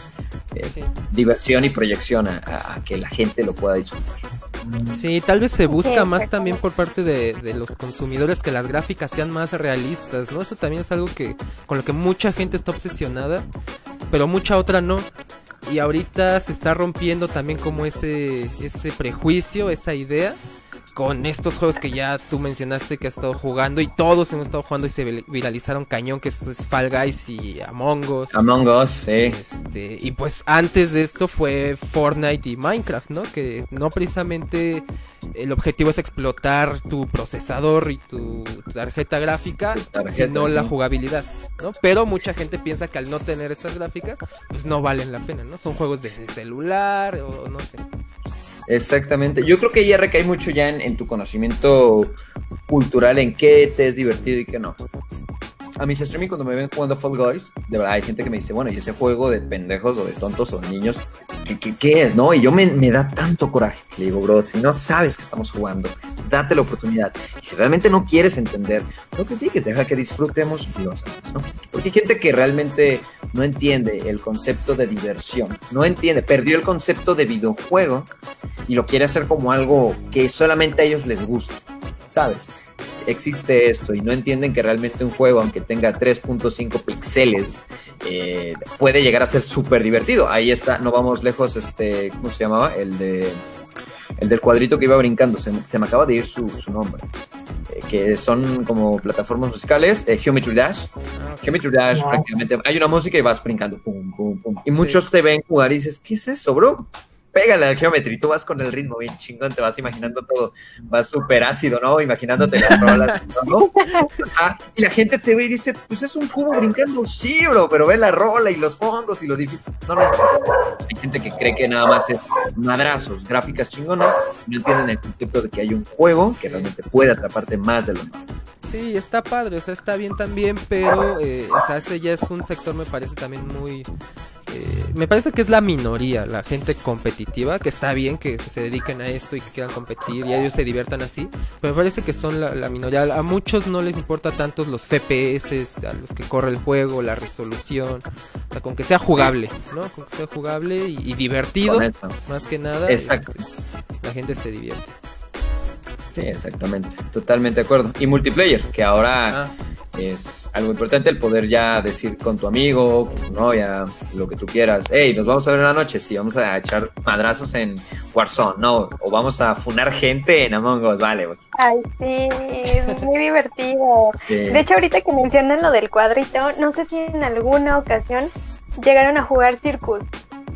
eh, Sí. diversión y proyección a, a- a que la gente lo pueda disfrutar. Sí, tal vez se busca Sí, más también por parte de, de los consumidores que las gráficas sean más realistas, ¿no? Eso también es algo que con lo que mucha gente está obsesionada, pero mucha otra no. Y ahorita se está rompiendo también como ese ese prejuicio, esa idea con estos juegos que ya tú mencionaste que has estado jugando y todos hemos estado jugando y se viralizaron cañón que es, es Fall Guys y Among Us. Among Us, sí. Este, y pues antes de esto fue Fortnite y Minecraft, ¿no? Que no precisamente el objetivo es explotar tu procesador y tu tarjeta gráfica, tarjeta, sino la jugabilidad, ¿no? Pero mucha gente piensa que al no tener esas gráficas, pues no valen la pena, ¿no? Son juegos de celular o no sé. Exactamente. Yo creo que ya recae mucho ya en, en tu conocimiento cultural, en qué te es divertido y qué no. A mis streaming cuando me ven jugando Fall Guys, de verdad hay gente que me dice, bueno, ¿y ese juego de pendejos o de tontos o niños, qué, es, no? Y yo me, me da tanto coraje. Le digo, bro, si no sabes que estamos jugando, date la oportunidad. Y si realmente no quieres entender, no critiques, deja que disfrutemos los años, ¿no? Porque hay gente que realmente no entiende el concepto de diversión, no entiende, perdió el concepto de videojuego y lo quiere hacer como algo que solamente a ellos les gusta, ¿sabes? Existe esto y no entienden que realmente un juego, aunque tenga 3.5 píxeles, eh, puede llegar a ser súper divertido. Ahí está, no vamos lejos, este, ¿cómo se llamaba? El de el del cuadrito que iba brincando, se, se me acaba de ir su, su nombre. eh, que son como plataformas musicales, eh, Geometry Dash. Ah. Geometry Dash No. prácticamente hay una música y vas brincando, pum, pum, pum. Y muchos te ven jugar y dices, ¿qué es eso, bro? Pégale al Geometry, tú vas con el ritmo bien chingón, te vas imaginando todo, vas súper ácido, ¿no? Imaginándote las rolas, ¿no? Ajá, y la gente te ve y dice, pues es un cubo brincando, sí, bro, pero ve la rola y los fondos y lo difícil. No, no, hay gente que cree que nada más es madrazos, gráficas chingonas, no entienden el concepto de que hay un juego que realmente puede atraparte más de lo normal. Sí, está padre, o sea, está bien también, pero, eh, o sea, ese ya es un sector, me parece también muy... eh, me parece que es la minoría, la gente competitiva, que está bien que se dediquen a eso y que quieran competir y ellos se diviertan así, pero me parece que son la, la minoría. A muchos no les importa tanto los FPS, a los que corre el juego, la resolución, o sea, con que sea jugable, ¿no? Con que sea jugable y, y divertido, más que nada, Exacto. este, la gente se divierte. Sí, exactamente. Totalmente de acuerdo. Y multiplayer, que ahora Ah, es algo importante el poder ya decir con tu amigo, con tu novia, lo que tú quieras. Hey, nos vamos a ver una noche, sí, vamos a echar madrazos en Warzone, no, o vamos a funar gente en Among Us, vale. pues, Ay, sí, es muy divertido. sí. De hecho, ahorita que mencionan lo del cuadrito, no sé si en alguna ocasión llegaron a jugar Circus,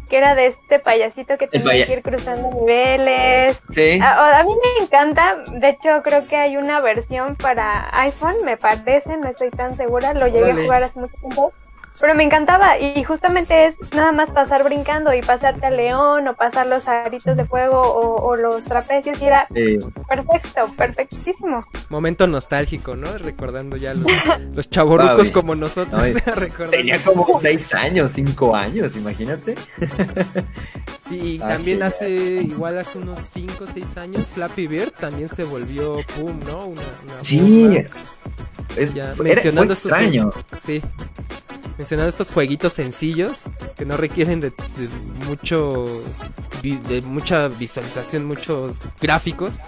que era de este payasito que tenía paya- que ir cruzando niveles. Sí. A, a mí me encanta, de hecho creo que hay una versión para iPhone, me parece, no estoy tan segura, lo llegué a jugar hace mucho tiempo. Pero me encantaba y justamente es nada más pasar brincando y pasarte al león o pasar los aritos de fuego o, o los trapecios y era Sí. perfecto, perfectísimo. momento nostálgico, ¿no? Recordando ya los, los chavorrucos Ay. como nosotros, Ay. Tenía como seis años, cinco años, imagínate. Sí, y Ah, también hace, igual hace unos 5 o 6 años, Flappy Bird también se volvió, pum, ¿no? Una, una Sí. Es, Ya, fue, era- fue mencionando estos extraño. Sí. Mencionando estos jueguitos sencillos que no requieren de, de mucho de mucha visualización, muchos gráficos,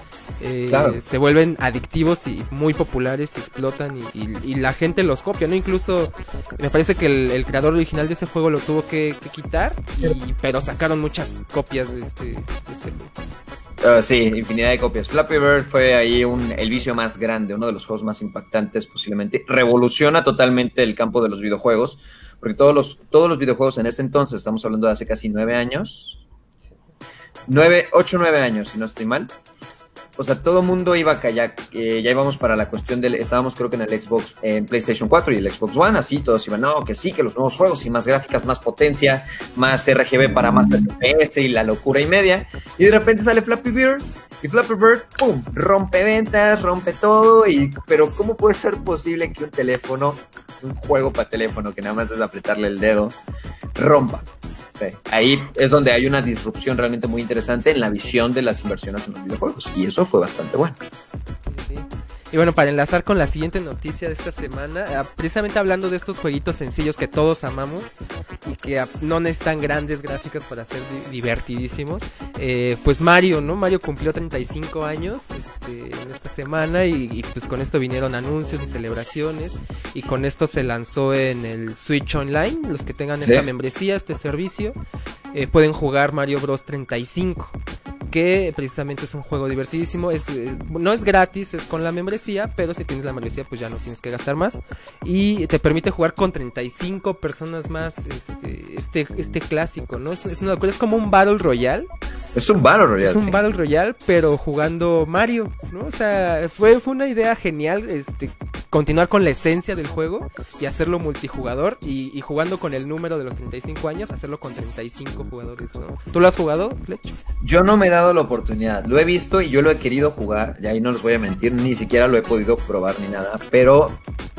eh, Claro. se vuelven adictivos y muy populares y explotan y, y- y la gente los copia, ¿no? Incluso me parece que el, el creador original de ese juego lo tuvo que, que quitar, y, pero sacaron muchas copias de este, de este Ah, sí, infinidad de copias. Flappy Bird fue ahí un, el vicio más grande, uno de los juegos más impactantes posiblemente. Revoluciona totalmente el campo de los videojuegos, porque todos los, todos los videojuegos en ese entonces, estamos hablando de hace casi nueve años, nueve, ocho, nueve años, si no estoy mal. O sea, todo mundo iba callar, eh, ya íbamos para la cuestión del, estábamos creo que en el Xbox, en PlayStation 4 y el Xbox One, así todos iban, no, que sí, que los nuevos juegos y más gráficas, más potencia, más RGB para más FPS y la locura y media. Y de repente sale Flappy Bird y Flappy Bird, ¡pum! Rompe ventas, rompe todo. Y, pero ¿cómo puede ser posible que un teléfono, un juego para teléfono que nada más es apretarle el dedo, rompa? Sí. Ahí es donde hay una disrupción realmente muy interesante en la visión de las inversiones en los videojuegos. Y eso fue bastante bueno. Sí. Y bueno, para enlazar con la siguiente noticia de esta semana, ah, precisamente hablando de estos jueguitos sencillos que todos amamos y que ah, no necesitan grandes gráficas para ser di- divertidísimos, eh, pues Mario, ¿no? Mario cumplió 35 años este, en esta semana y, y, pues con esto vinieron anuncios y celebraciones y con esto se lanzó en el Switch Online, los que tengan esta Sí. membresía, este servicio, eh, pueden jugar Mario Bros 35 que precisamente es un juego divertidísimo. Es, eh, no es gratis, es con la membresía, pero si tienes la membresía, pues ya no tienes que gastar más. Y te permite jugar con 35 personas más este, este, este clásico, ¿no? Es, es una locura, es como un Battle Royale. Es un Battle Royale. Es un sí. Battle Royale, pero jugando Mario, ¿no? O sea, fue, fue una idea genial, este, continuar con la esencia del juego y hacerlo multijugador y, y jugando con el número de los 35 años, hacerlo con 35 jugadores, ¿no? ¿Tú lo has jugado, Fletch? Yo no me he la oportunidad. Lo he visto y yo lo he querido jugar. Y ahí no les voy a mentir, ni siquiera lo he podido probar ni nada. Pero,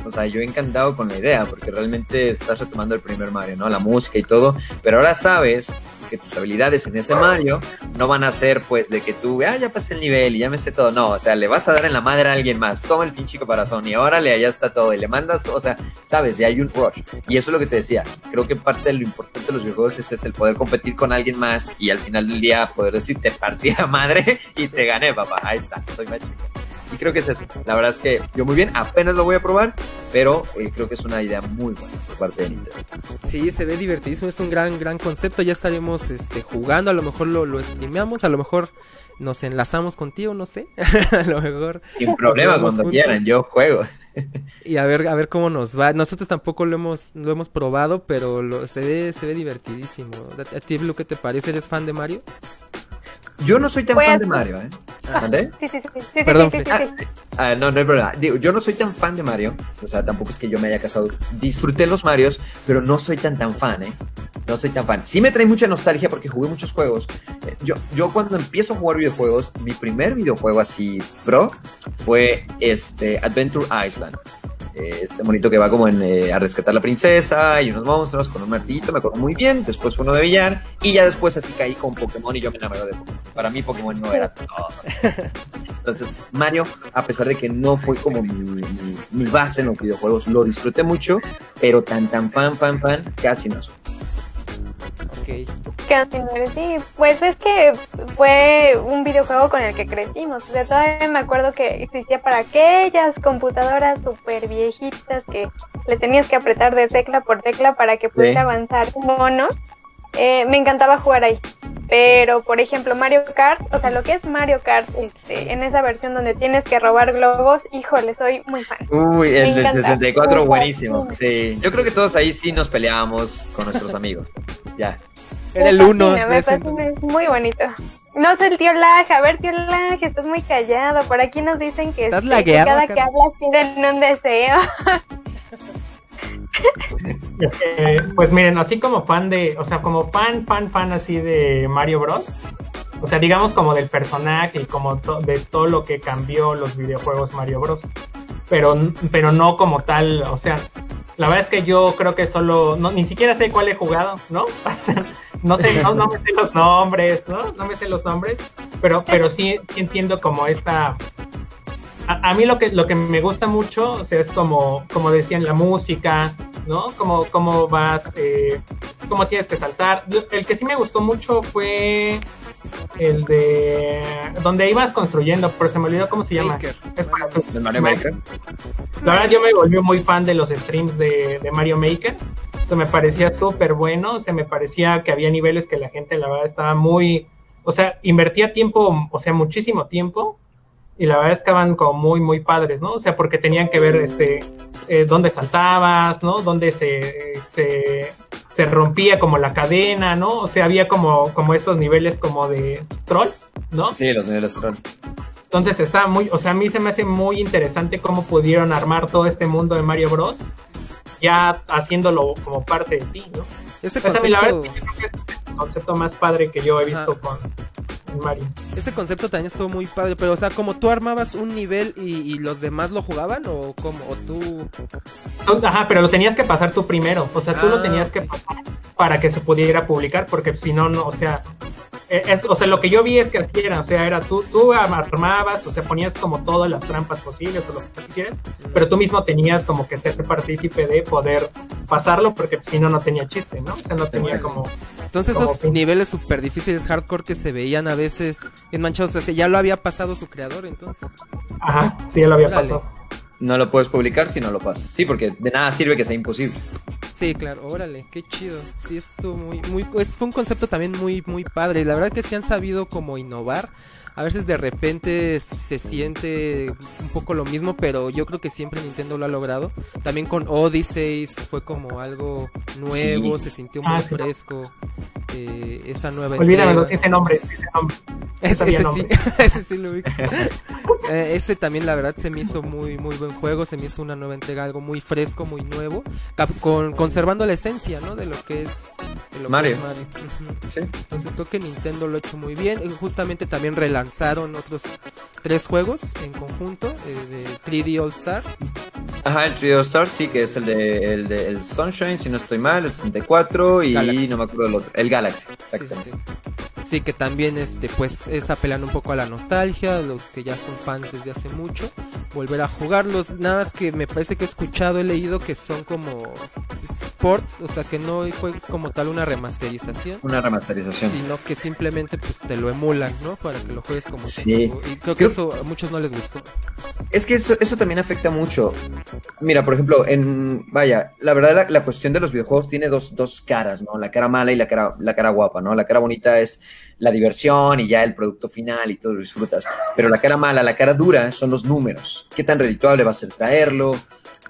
o sea, yo he encantado con la idea, porque realmente estás retomando el primer Mario, ¿no? La música y todo. Pero ahora sabes que tus habilidades en ese Mario no van a ser, pues, de que tú, ah, ya pasé el nivel y ya me sé todo. No, o sea, le vas a dar en la madre a alguien más. Toma el pinche caparazón y órale, allá está todo. Y le mandas todo. O sea, sabes, y hay un rush. Y eso es lo que te decía. Creo que parte de lo importante de los videojuegos es, es el poder competir con alguien más y al final del día poder decir, te partí la madre y te gané, papá. Ahí está, soy más chica. Y creo que es eso. La verdad es que yo muy bien, apenas lo voy a probar, pero eh, creo que es una idea muy buena por parte de Nintendo. Sí, se ve divertidísimo, es un gran, gran concepto. Ya estaremos este, jugando, a lo mejor lo, lo streameamos, a lo mejor nos enlazamos contigo, no sé. a lo mejor. Sin problema, cuando juntos. quieran, yo juego. Y a ver, a ver cómo nos va. Nosotros tampoco lo hemos, lo hemos probado, pero lo, se ve, se ve divertidísimo. ¿A a ti, Blue, qué te parece? ¿Eres fan de Mario? Yo no soy tan Pues- fan de Mario, ¿eh? ¿Mandé? Sí, sí, sí, sí, sí, Perdón, sí, sí, Ah, sí. ah, no, no hay problema. Digo, yo no soy tan fan de Mario. O sea, tampoco es que yo me haya casado. Disfruté los Marios, pero no soy tan tan fan, ¿eh? No soy tan fan. Sí me trae mucha nostalgia porque jugué muchos juegos. Eh, Yo, yo cuando empiezo a jugar videojuegos, mi primer videojuego así pro fue este Adventure Island. Eh, Este monito que va como en, eh, a rescatar a la princesa y unos monstruos con un martillito, me acuerdo muy bien. Después fue uno de billar y ya después así caí con Pokémon y yo me enamoré de Pokémon. Para mí Pokémon no era todo. Entonces, Mario, a pesar de que no fue como mi, mi- mi base en los videojuegos, lo disfruté mucho, pero tan, tan fan, fan, fan, casi no soy. Ok. Casi no eres, sí, pues es que fue un videojuego con el que crecimos. O sea, todavía me acuerdo que existía para aquellas computadoras súper viejitas que le tenías que apretar de tecla por tecla para que pudiera avanzar un mono. Eh, me encantaba jugar ahí. Pero, por ejemplo, Mario Kart, o sea, lo que es Mario Kart este, en esa versión donde tienes que robar globos, híjole, soy muy fan. Uy, el del encanta. 64, Ujú. buenísimo. Sí, yo creo que todos ahí sí nos peleábamos con nuestros amigos. Ya. Era el Me uno. fascina, me fascina, es muy bonito. No sé el tío Laja, a ver tío Laja, estás muy callado. Por aquí nos dicen que, Estás este, que cada ¿acaso? que hablas tienen un deseo. Eh, pues miren, así como fan de, o sea, como fan, fan, fan así de Mario Bros. O sea, digamos como del personaje y como de todo lo que cambió los videojuegos Mario Bros. Pero, pero no como tal, o sea, la verdad es que yo creo que solo, no, ni siquiera sé cuál he jugado, ¿no? No sé, no, no me sé los nombres, ¿no? No me sé los nombres, pero, pero sí, sí entiendo como esta, a, a mí lo que, lo que me gusta mucho, o sea, es como, como decían, la música, ¿no? Como, cómo vas, eh, cómo tienes que saltar. El que sí me gustó mucho fue el de donde ibas construyendo, pero se me olvidó cómo se llama. Maker. Es para su- ¿De Mario Maker? la verdad yo me volví muy fan de los streams de, de Mario Maker. O sea, me parecía súper bueno, o sea, me parecía que había niveles que la gente, la verdad, estaba muy, o sea, invertía tiempo, o sea, muchísimo tiempo, y la verdad es que estaban como muy, muy padres, ¿no? O sea, porque tenían que ver, este, eh, dónde saltabas, ¿no? Dónde se, se, se rompía como la cadena, ¿no? O sea, había como, como estos niveles como de troll, ¿no? Sí, los niveles troll. Entonces está muy, o sea, a mí se me hace muy interesante cómo pudieron armar todo este mundo de Mario Bros. Ya haciéndolo como parte de ti, ¿no? Ese Esa, a mí, la verdad, concepto, yo creo que es el concepto más padre que yo he visto Ajá. con en Mario. ese concepto también estuvo muy padre, pero o sea, como tú armabas un nivel y, y los demás lo jugaban o como o tú Ajá, pero lo tenías que pasar tú primero. O sea, tú Ah, lo tenías que pasar para que se pudiera publicar, porque si no, no, o sea, es, o sea, lo que yo vi es que así era, o sea, era tú, tú armabas, o sea, ponías como todas las trampas posibles o lo que quisieras, pero tú mismo tenías como que ser partícipe de poder pasarlo, porque si no, no tenía chiste, ¿no? O sea, no tenía como... Entonces Como esos pin- niveles súper difíciles hardcore que se veían a veces en manchados, o sea, ya lo había pasado su creador, entonces. Ajá, sí, ya lo había pasado. No lo puedes publicar si no lo pasas. Sí, porque de nada sirve que sea imposible. Sí, claro, órale, qué chido. Sí, estuvo muy, muy, es, fue un concepto también muy, muy padre. La verdad que sí han sabido como innovar. A veces de repente se siente un poco lo mismo, pero yo creo que siempre Nintendo lo ha logrado. También con Odyssey fue como algo nuevo, Sí. se sintió Ah, muy sí. fresco. eh, esa nueva Olvídamelo, entrega. sí, ese nombre, ese nombre. Ese, ese el sí, nombre. ese sí lo vi. Eh, ese también la verdad se me hizo muy muy buen juego, se me hizo una nueva entrega, algo muy fresco, muy nuevo, con, conservando la esencia, ¿no? De lo que es, de lo que Mario. es Mario. Sí. Entonces creo que Nintendo lo ha hecho muy bien. Justamente también relanzaron otros tres juegos en conjunto eh, de 3D All Stars. Ajá, el Trio Stars sí, que es el de, el de el Sunshine, si no estoy mal, el 64 y Galaxy. no me acuerdo del otro. El Galaxy, Sí, exactamente. sí, sí. Sí, que también este pues es apelando un poco a la nostalgia, los que ya son fans desde hace mucho, volver a jugarlos. Nada más que me parece que he escuchado, he leído que son como ports, o sea que no fue como tal una remasterización. Una remasterización. Sino que simplemente pues te lo emulan, ¿no? Para que lo juegues como Sí. Y creo que eso a muchos no les gustó. Es que eso, eso también afecta mucho. Mira, por ejemplo, en. Vaya, la verdad, la, la cuestión de los videojuegos tiene dos, dos caras, ¿no? La cara mala y la cara, la cara guapa, ¿no? La cara bonita es la diversión y ya el producto final y todo lo disfrutas. Pero la cara mala, la cara dura son los números. ¿Qué tan redituable va a ser traerlo?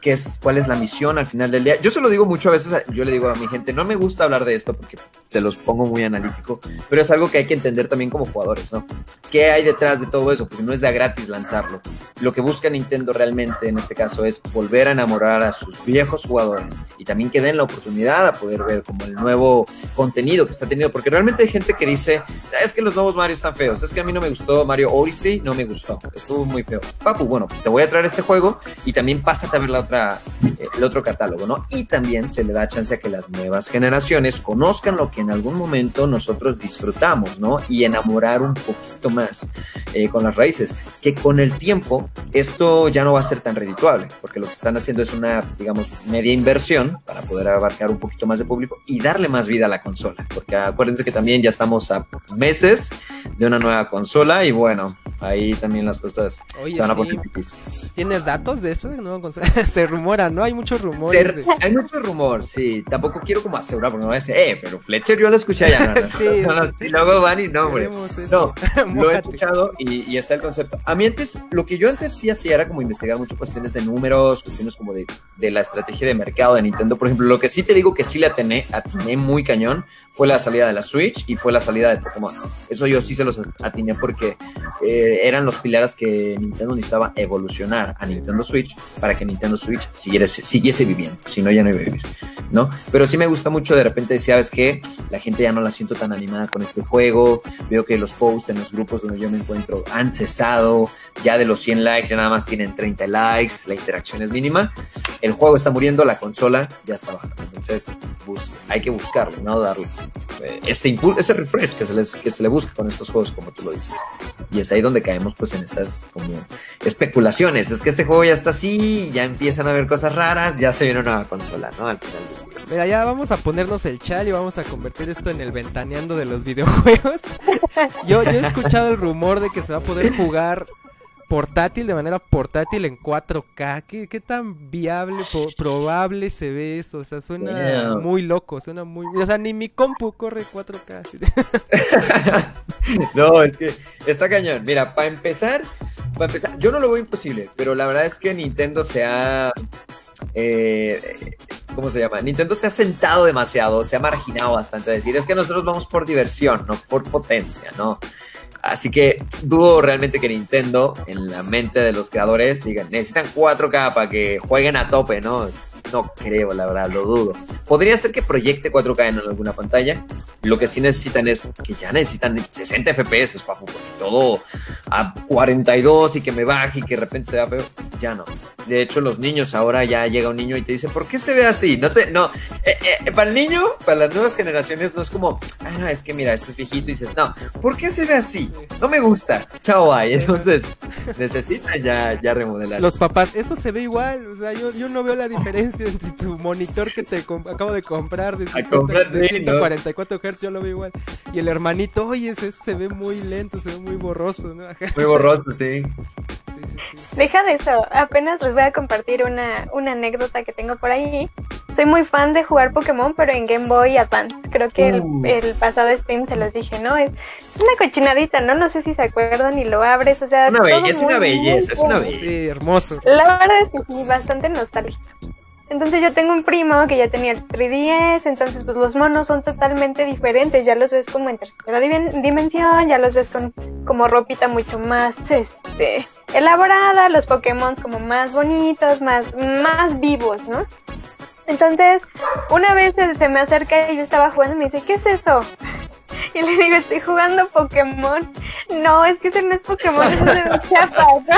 ¿Qué es, ¿Cuál es la misión al final del día? Yo se lo digo mucho a veces, yo le digo a mi gente, no me gusta hablar de esto porque se los pongo muy analítico, pero es algo que hay que entender también como jugadores, ¿no? ¿Qué hay detrás de todo eso? Pues no es de a gratis lanzarlo. Lo que busca Nintendo realmente en este caso es volver a enamorar a sus viejos jugadores y también que den la oportunidad a poder ver como el nuevo contenido que está teniendo, porque realmente hay gente que dice, "Ah, es que los nuevos Mario están feos, es que a mí no me gustó Mario Odyssey, no me gustó, estuvo muy feo. Papu, bueno, pues te voy a traer este juego y también pásate a ver la otra, eh, el otro catálogo, ¿no? Y también se le da chance a que las nuevas generaciones conozcan lo que en algún momento nosotros disfrutamos, ¿no? Y enamorar un poquito más eh, con las raíces, que con el tiempo esto ya no va a ser tan redituable, porque lo que están haciendo es una, digamos, media inversión para poder abarcar un poquito más de público y darle más vida a la consola, porque acuérdense que también ya estamos a meses de una nueva consola y bueno, ahí también las cosas Oye, se van a sí. poner difíciles. ¿Tienes datos de eso? de nueva consola? Se rumora, ¿no? Hay muchos rumores. Hay mucho rumor, sí. Tampoco quiero como asegurar, porque no voy a decir, eh, pero Fletcher yo lo escuché allá. No, no, no, Sí. no, no, y luego van y no, hombre. No, lo he escuchado y, y está el concepto. A mí antes, lo que yo antes sí hacía era como investigar mucho cuestiones de números, cuestiones como de, de la estrategia de mercado de Nintendo. Por ejemplo, lo que sí te digo que sí le atiné, atiné muy cañón fue la salida de la Switch y fue la salida de Pokémon. Eso yo sí se los atiné porque eh, eran los pilares que Nintendo necesitaba evolucionar a Nintendo Switch para que Nintendo Switch siguiese, siguiese viviendo. Si no, ya no iba a vivir. ¿no? Pero sí me gusta mucho de repente decir, ¿sabes qué? La gente ya no la siento tan animada con este juego. Veo que los posts en los grupos donde yo me encuentro han cesado. Ya de los 100 likes ya nada más tienen 30 likes. La interacción es mínima. El juego está muriendo, la consola ya está baja. Entonces, hay que buscarlo, ¿no? Darle eh, ese impulso, ese refresh que se, le busca con estos juegos, como tú lo dices. Y es ahí donde caemos, pues, en esas como especulaciones. Es que este juego ya está así, ya empiezan a haber cosas raras, ya se viene una nueva consola, ¿no? Al final del. Mira, ya vamos a ponernos el chal y vamos a convertir esto en el ventaneando de los videojuegos. yo he escuchado el rumor de que se va a poder jugar portátil, de manera portátil en 4K. ¿Qué, qué tan viable, probable se ve eso? O sea, suena Yeah. muy loco, suena muy... O sea, ni mi compu corre 4K. no, es que está cañón. Mira, para empezar, para empezar, yo no lo veo imposible, pero la verdad es que Nintendo se ha. eh, ¿Cómo se llama? Nintendo se ha sentado demasiado, se ha marginado bastante a decir, es que nosotros vamos por diversión, no por potencia, ¿no? Así que dudo realmente que Nintendo, en la mente de los creadores, digan, necesitan 4K para que jueguen a tope, ¿no? No creo, la verdad, lo dudo. Podría ser que proyecte 4K en alguna pantalla. Lo que sí necesitan es que ya necesitan 60 FPS, papu, porque todo a 42 y que me baje y que de repente se vea feo. Ya no. De hecho, los niños ahora ya llega un niño y te dice, ¿por qué se ve así? No te, no. Eh, eh, para el niño, para las nuevas generaciones, no es como, ah, es que mira, este es viejito y dices, no, ¿por qué se ve así? No me gusta. Chao, bye. Entonces, necesitan ya, ya remodelar. Los papás, eso se ve igual. O sea, yo, yo no veo la diferencia entre tu monitor que te acabo de comprar de, 60 comprar, de sí, ¿no? 144 Hz, yo lo veo igual. Y el hermanito, oye, ese se ve muy lento, se ve muy borroso, ¿no? Muy borroso, sí. sí, sí, sí. Deja de eso, apenas les voy a compartir una, una anécdota que tengo por ahí. Soy muy fan de jugar Pokémon, pero en Game Boy Advance. Creo que el, Uh. el pasado stream se los dije, ¿no? Es una cochinadita, ¿no? No sé si se acuerdan y lo abres, o sea... Una todo belleza, es una muy, muy belleza, es una belleza. Sí, hermoso. La verdad es que sí, bastante nostálgico. Entonces yo tengo un primo que ya tenía el 3DS, entonces pues los monos son totalmente diferentes, ya los ves como en tercera dimen- dimensión, ya los ves con como ropita mucho más este elaborada, los Pokémon como más bonitos, más más vivos, ¿no? Entonces, una vez se, me acerca y yo estaba jugando y me dice, ¿qué es eso? Y le digo, estoy jugando Pokémon. No, es que ese no es Pokémon, eso es de chapa, ¿no?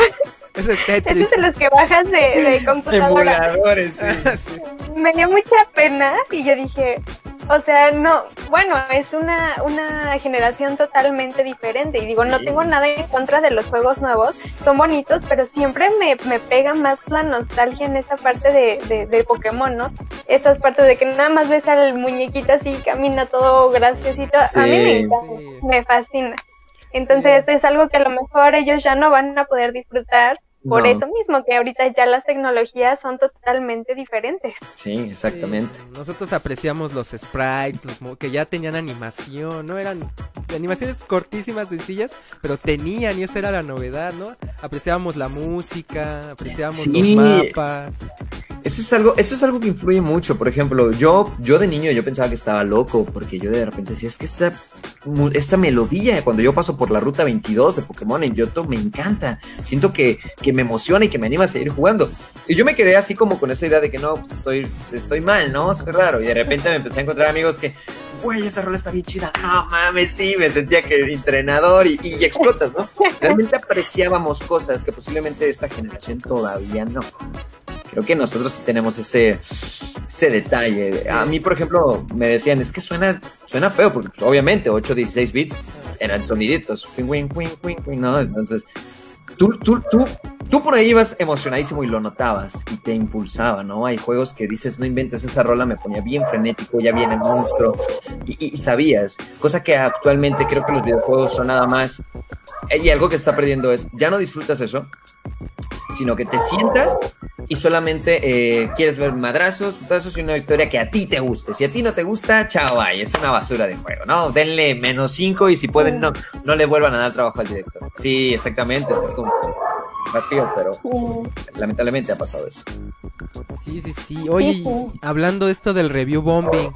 Ese es Ese Tetris. es de los que bajas de, de computadora. Emuladores, sí. Sí. Me dio mucha pena y yo dije, O sea, no, bueno, es una, una generación totalmente diferente. Y digo, no tengo nada en contra de los juegos nuevos, son bonitos, pero siempre me, me pega más la nostalgia en esa parte de, de, Pokémon, ¿no? Esas partes de que nada más ves al muñequito así, camina todo graciosito. A mí me encanta, me fascina. Entonces es algo que a lo mejor ellos ya no van a poder disfrutar por eso mismo, que ahorita ya las tecnologías son totalmente diferentes. Sí, exactamente. Nosotros apreciamos los sprites, los que ya tenían animación, ¿no? Eran animaciones cortísimas, sencillas, pero tenían, y esa era la novedad, ¿no? Apreciábamos la música, apreciábamos los mapas. Eso es algo, eso es algo que influye mucho. Por ejemplo, yo, yo de niño yo pensaba que estaba loco, porque yo de repente decía, es que esta, esta melodía, cuando yo paso por la ruta 22 de Pokémon en Yoto, me encanta. Siento que, que me emociona y que me anima a seguir jugando. Y yo me quedé así como con esa idea de que no, pues, estoy, estoy mal, ¿no? Soy raro. Y de repente me empecé a encontrar amigos que, güey, esa rola está bien chida. No mames, sí, me sentía que entrenador y, y explotas, ¿no? Realmente apreciábamos cosas que posiblemente esta generación todavía no. Creo que nosotros tenemos ese, ese detalle. A mí, por ejemplo, me decían, es que suena, suena feo, porque pues, obviamente 8, 16 bits eran soniditos. ¿no? Entonces, tú, tú, tú, tú por ahí ibas emocionadísimo y lo notabas y te impulsaba, ¿no? Hay juegos que dices, no inventes, esa rola me ponía bien frenético, ya viene el monstruo, y, y, sabías, cosa que actualmente creo que los videojuegos son nada más, y algo que está perdiendo es, ya no disfrutas eso, sino que te sientas y solamente eh, quieres ver madrazos, putazos y una victoria que a ti te guste. Si a ti no te gusta, chao, ay, es una basura de juego, ¿no? Denle menos 5 y si pueden, no, no le vuelvan a dar trabajo al director. Sí, exactamente, es como rápido, pero lamentablemente ha pasado eso. Sí, sí, sí. Oye, hablando esto del review bombing,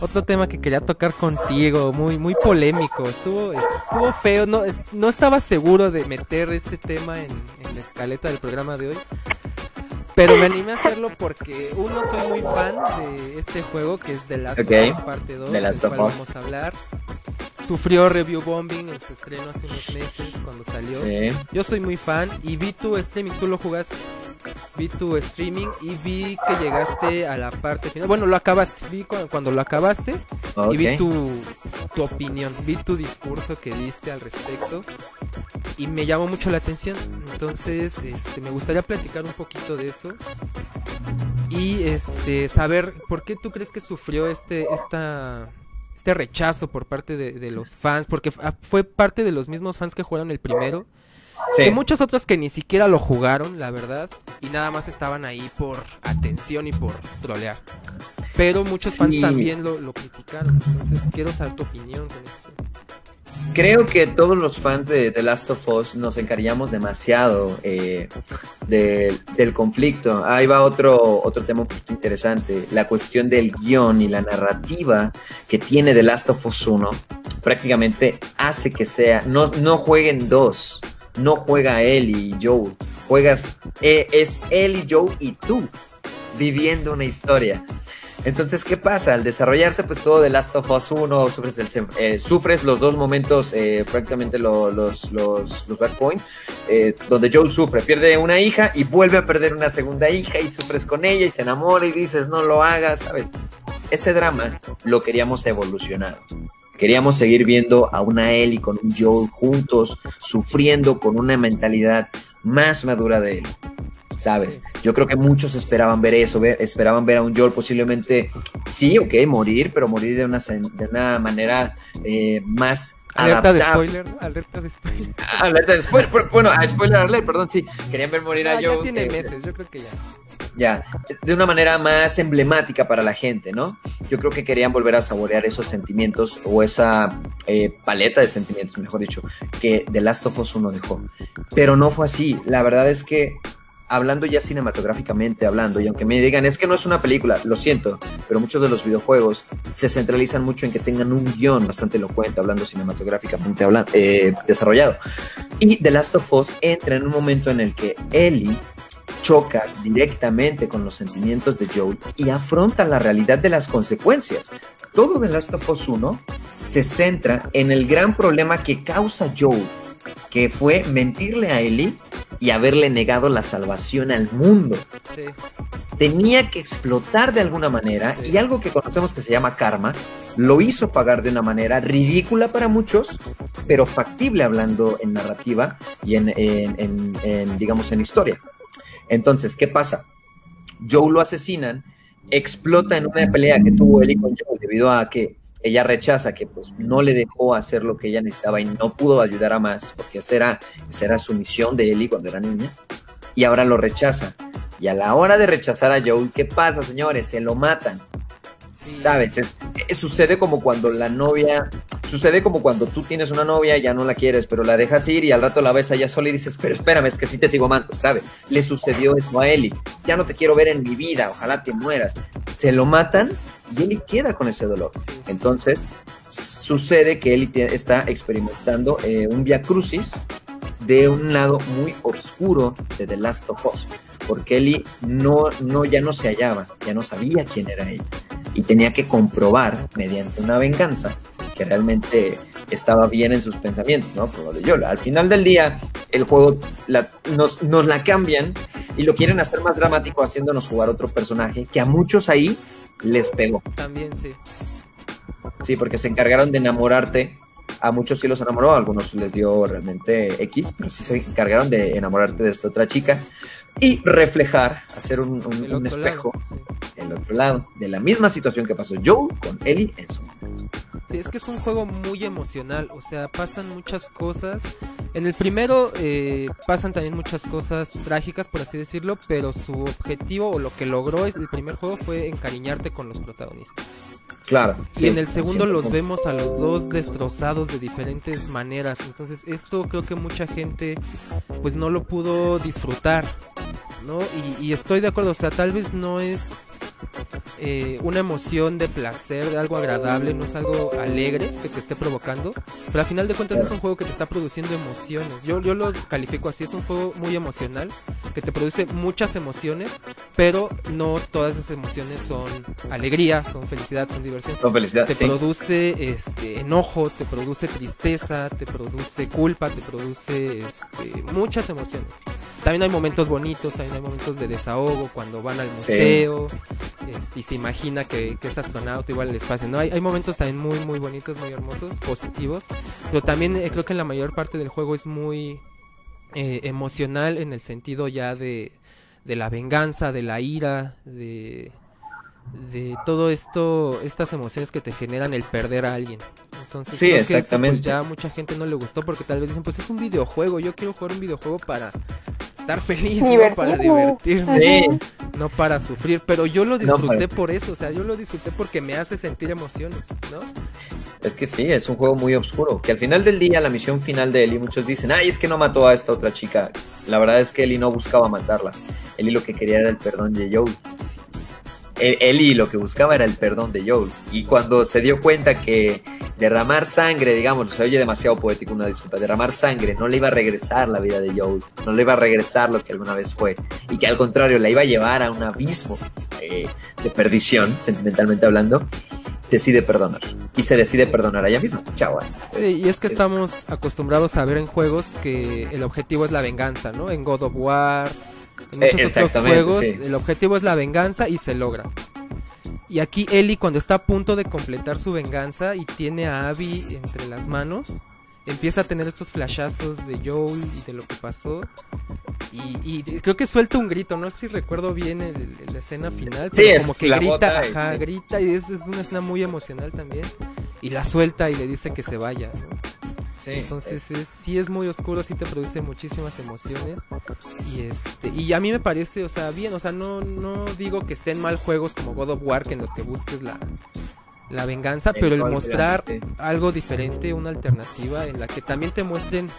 otro tema que quería tocar contigo, muy muy polémico, estuvo estuvo feo, no no estaba seguro de meter este tema en, la escaleta del programa de hoy. Pero me animé a hacerlo porque uno soy muy fan de este juego que es The Last of Us parte 2, del cual vamos a hablar. Sufrió review bombing en su estreno hace unos meses cuando salió. Yo soy muy fan y vi tu streaming, tú lo jugaste vi tu streaming y vi que llegaste a la parte final. Bueno, lo acabaste, vi cuando, lo acabaste y vi tu, tu opinión, vi tu discurso que diste al respecto y me llamó mucho la atención. Entonces, este, me gustaría platicar un poquito de eso y este saber por qué tú crees que sufrió este esta este rechazo por parte de, de los fans, porque fue parte de los mismos fans que jugaron el primero y muchos otros que ni siquiera lo jugaron, la verdad, y nada más estaban ahí por atención y por trolear. Pero muchos fans también lo, lo, criticaron, entonces quiero saber tu opinión con esto. Creo que todos los fans de The Last of Us nos encariñamos demasiado eh, del conflicto. Ahí va otro, otro tema interesante, la cuestión del guion y la narrativa que tiene The Last of Us 1 prácticamente hace que sea, no, no jueguen dos, no juega él y Joe, juegas, eh, es él y Joe y tú viviendo una historia. Entonces, ¿qué pasa? Al desarrollarse, pues todo de Last of Us 1, sufres, el, eh, sufres los dos momentos, eh, prácticamente los, los, los, los Point, donde Joe sufre, pierde una hija y vuelve a perder una segunda hija y sufres con ella y se enamora y dices, no lo hagas, ¿sabes? Ese drama lo queríamos evolucionar. Queríamos seguir viendo a una Ellie con un Joel juntos, sufriendo con una mentalidad más madura de él. ¿Sabes? Yo creo que muchos esperaban ver eso, esperaban ver a un Joel posiblemente, sí, ok, morir, pero morir de una, de una manera eh, más Alerta de spoiler, alerta de spoiler. Alerta de spoiler, bueno, spoiler alert, perdón, sí. Querían ver morir a Joel. Ya tiene meses, yo creo que ya ya, de una manera más emblemática para la gente, ¿no? Yo creo que querían volver a saborear esos sentimientos o esa eh, paleta de sentimientos, mejor dicho, que The Last of Us 1 dejó. Pero no fue así. La verdad es que hablando ya cinematográficamente hablando, y aunque me digan es que no es una película, lo siento, pero muchos de los videojuegos se centralizan mucho en que tengan un guion bastante elocuente, hablando cinematográficamente hablando, eh, desarrollado. Y The Last of Us entra en un momento en el que Ellie choca directamente con los sentimientos de Joel y afronta la realidad de las consecuencias. Todo The Last of Us 1 se centra en el gran problema que causa Joel, que fue mentirle a Ellie y haberle negado la salvación al mundo. tenía que explotar de alguna manera y algo que conocemos que se llama karma, lo hizo pagar de una manera ridícula para muchos, pero factible hablando en narrativa y en, digamos, en historia. Entonces, ¿qué pasa? Joe lo asesinan, explota en una pelea que tuvo él con Joe debido a que ella rechaza que pues no le dejó hacer lo que ella necesitaba y no pudo ayudar a más, porque esa era, esa era su misión de Ellie cuando era niña, y ahora lo rechaza. Y a la hora de rechazar a Joel, ¿qué pasa, señores? Se lo matan. ¿Sabes? sucede como cuando la novia, sucede como cuando tú tienes una novia y ya no la quieres, pero la dejas ir y al rato la ves allá sola y dices, pero espérame, es que sí te sigo amando, ¿sabes? Le sucedió eso a Eli. Ya no te quiero ver en mi vida, ojalá te mueras. Se lo matan y Eli queda con ese dolor. Entonces, sucede que Eli está experimentando eh, un via crucis de un lado muy oscuro de The Last of Us porque Eli no, no, ya no se hallaba, ya no sabía quién era ella y tenía que comprobar mediante una venganza que realmente estaba bien en sus pensamientos, ¿no? Por lo de Yola. Al final del día, el juego nos, nos la cambian y lo quieren hacer más dramático haciéndonos jugar otro personaje que a muchos ahí les pegó. También sí. Sí, porque se encargaron de enamorarte a muchos sí los enamoró, a algunos les dio realmente X, pero sí se encargaron de enamorarte de esta otra chica y reflejar, hacer un, espejo del otro lado, de la misma situación que pasó Joe con Ellie en su momento. Sí, es que es un juego muy emocional, o sea, pasan muchas cosas. En el primero eh, pasan también muchas cosas trágicas, por así decirlo, pero su objetivo o lo que logró es el primer juego fue encariñarte con los protagonistas. Claro. Y en el segundo los vemos a los dos destrozados de diferentes maneras. Entonces esto creo que mucha gente pues no lo pudo disfrutar. ¿no? Y, y estoy de acuerdo, o sea, tal vez no es eh, una emoción de placer, de algo agradable, no es algo alegre que te esté provocando, pero al final de cuentas es un juego que te está produciendo emociones. Yo, yo lo califico así, es un juego muy emocional, que te produce muchas emociones, pero no todas esas emociones son alegría, son felicidad, son diversión. Son felicidad. Te produce este, enojo, te produce tristeza, te produce culpa, te produce este, muchas emociones. También hay momentos bonitos, también hay momentos de desahogo cuando van al museo este, y se imagina que, es astronauta igual el espacio. ¿no? Hay, hay, momentos también muy, muy bonitos, muy hermosos, positivos, pero también eh, creo que en la mayor parte del juego es muy eh, emocional en el sentido ya de, de la venganza, de la ira, de de todo esto, estas emociones que te generan el perder a alguien. Entonces, sí, pues, exactamente. ya mucha gente no le gustó porque tal vez dicen, pues es un videojuego, yo quiero jugar un videojuego para estar feliz, no para divertirme, no para sufrir, pero yo lo disfruté por eso, o sea, yo lo disfruté porque me hace sentir emociones, ¿no? Es que sí, es un juego muy oscuro, que al final del día, la misión final de Eli, muchos dicen, ay, es que no mató a esta otra chica. La verdad es que Eli no buscaba matarla, Eli lo que quería era el perdón de Joe. Eli lo que buscaba era el perdón de Joel. Y cuando se dio cuenta que derramar sangre, digamos, se oye demasiado poético, una disculpa, derramar sangre no le iba a regresar la vida de Joel, no le iba a regresar lo que alguna vez fue, y que al contrario la iba a llevar a un abismo eh, de perdición, sentimentalmente hablando, decide perdonar. Y se decide perdonar a ella misma. Chao. Sí, y es que estamos acostumbrados a ver en juegos que el objetivo es la venganza, ¿no? En God of War en muchos otros juegos el objetivo es la venganza y se logra. Y aquí Ellie cuando está a punto de completar su venganza y tiene a Abby entre las manos, empieza a tener estos flashazos de Joel y de lo que pasó. Y, creo que suelta un grito, no sé si recuerdo bien la escena final, pero como que grita, ajá, grita y es, es, una escena muy emocional también. Y la suelta y le dice que se vaya. Entonces es, sí es muy oscuro, sí te produce muchísimas emociones. Y este y a mí me parece, o sea, bien, o sea, no, no digo que estén mal juegos como God of War que en los que busques la, la venganza, pero el mostrar algo diferente, una alternativa en la que también te muestren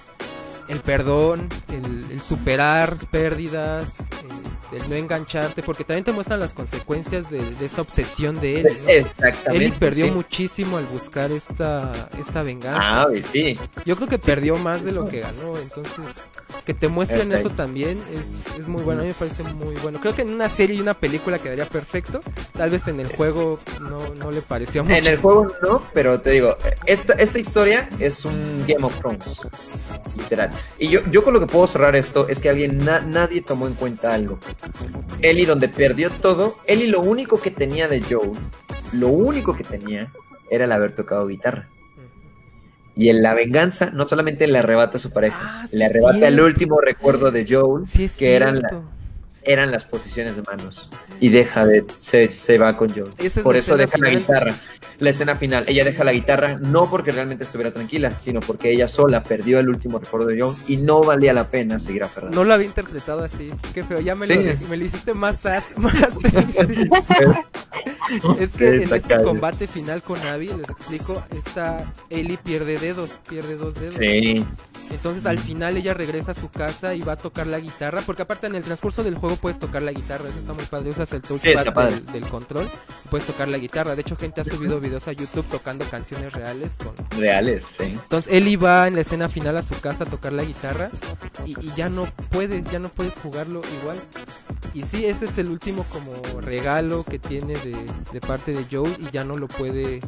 el perdón, el, superar pérdidas, este, el no engancharte, porque también te muestran las consecuencias de, esta obsesión de él. Él perdió muchísimo al buscar esta, esta venganza. Ah, sí. Yo creo que perdió más de lo que ganó, entonces que te muestren eso también es, es muy bueno, a mí me parece muy bueno. Creo que en una serie y una película quedaría perfecto, tal vez en el juego no, no le pareció mucho. En el juego no, pero te digo, esta, esta historia es un Game of Thrones. Literal. Y yo, yo con lo que puedo cerrar esto es que alguien, na- nadie tomó en cuenta algo. Ellie, donde perdió todo, Ellie lo único que tenía de Joel, lo único que tenía era el haber tocado guitarra. Y en la venganza, no solamente le arrebata a su pareja, Ah, sí le arrebata el último recuerdo de Joel, Sí, que eran, la- eran las posiciones de manos. Y deja de, se, se va con Joel. Esa Por eso deja la guitarra. La escena final, ella deja la guitarra no porque realmente estuviera tranquila, sino porque ella sola perdió el último recuerdo de Joel y no valía la pena seguir aferrada. No lo había interpretado así. Qué feo. Ya me, Sí. lo, me lo hiciste más sad, más triste. Es que Sí, en este combate final con Abby, les explico, esta Ellie pierde dedos, pierde dos dedos. Sí, Entonces al final ella regresa a su casa y va a tocar la guitarra, porque aparte en el transcurso del juego puedes tocar la guitarra, eso está muy padre, usas el Sí, touchpad padre. del, del control, puedes tocar la guitarra. De hecho gente ha subido videos a YouTube tocando canciones reales con... reales, sí. Entonces Ellie va en la escena final a su casa a tocar la guitarra y, y ya no puedes, ya no puedes jugarlo igual. Y sí, ese es el último como regalo que tiene de, de parte de Joel y ya no lo puede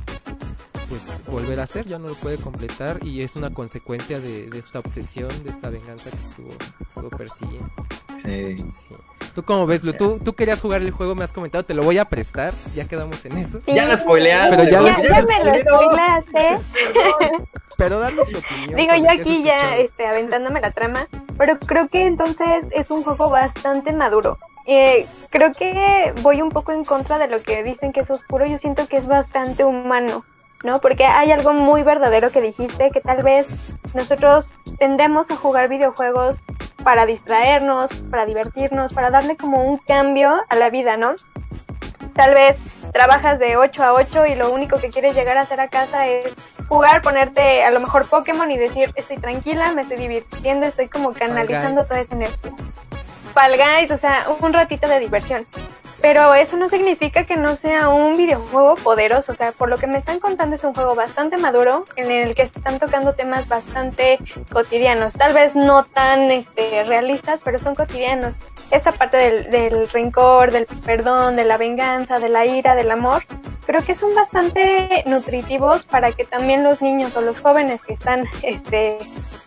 pues volver a hacer, ya no lo puede completar y es una consecuencia de, de esta obsesión, de esta venganza que estuvo, estuvo persiguiendo. sí. Sí. ¿Tú cómo ves, Lu? ¿Tú, tú querías jugar el juego, me has comentado, te lo voy a prestar, ya quedamos en eso. Ya la spoileaste. Pero ya ya, lo- ya me lo spoileaste. Pero danos tu opinión. Digo, con yo lo aquí ya este, aventándome la trama, pero creo que entonces es un juego bastante maduro. Eh, creo que voy un poco en contra de lo que dicen que es oscuro, yo siento que es bastante humano, ¿no? Porque hay algo muy verdadero que dijiste, que tal vez nosotros tendemos a jugar videojuegos para distraernos, para divertirnos, para darle como un cambio a la vida, ¿no? Tal vez trabajas de 8 a 8 y lo único que quieres llegar a hacer a casa es jugar, ponerte a lo mejor Pokémon y decir, estoy tranquila, me estoy divirtiendo, estoy como canalizando toda esa energía. Fall Guys, o sea, un ratito de diversión. Pero eso no significa que no sea un videojuego poderoso, o sea, por lo que me están contando es un juego bastante maduro en el que están tocando temas bastante cotidianos, tal vez no tan este, realistas, pero son cotidianos. Esta parte del, del rencor, del perdón, de la venganza, de la ira, del amor, creo que son bastante nutritivos para que también los niños o los jóvenes que están este,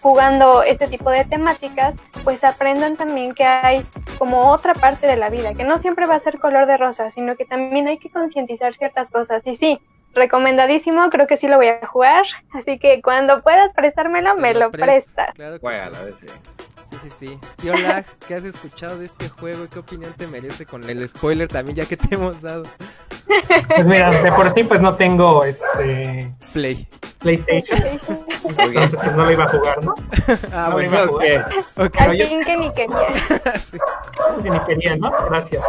jugando este tipo de temáticas, pues aprendan también que hay como otra parte de la vida, que no siempre va a ser color de rosa, sino que también hay que concientizar ciertas cosas. Y sí, recomendadísimo, creo que sí lo voy a jugar, así que cuando puedas prestármelo, me lo presto, prestas. Claro que Juégala, sí. Sí. Sí, sí. Y hola, ¿qué has escuchado de este juego? y ¿Qué opinión te merece con el spoiler también ya que te hemos dado? Pues mira, de por sí pues no tengo este Play. PlayStation, entonces pues no lo iba a jugar, ¿no? Ah, No, bueno. iba a Ok. jugar. Ok. Pero Al yo- fin que ni quería. Sí. que ni quería, ¿no? Gracias.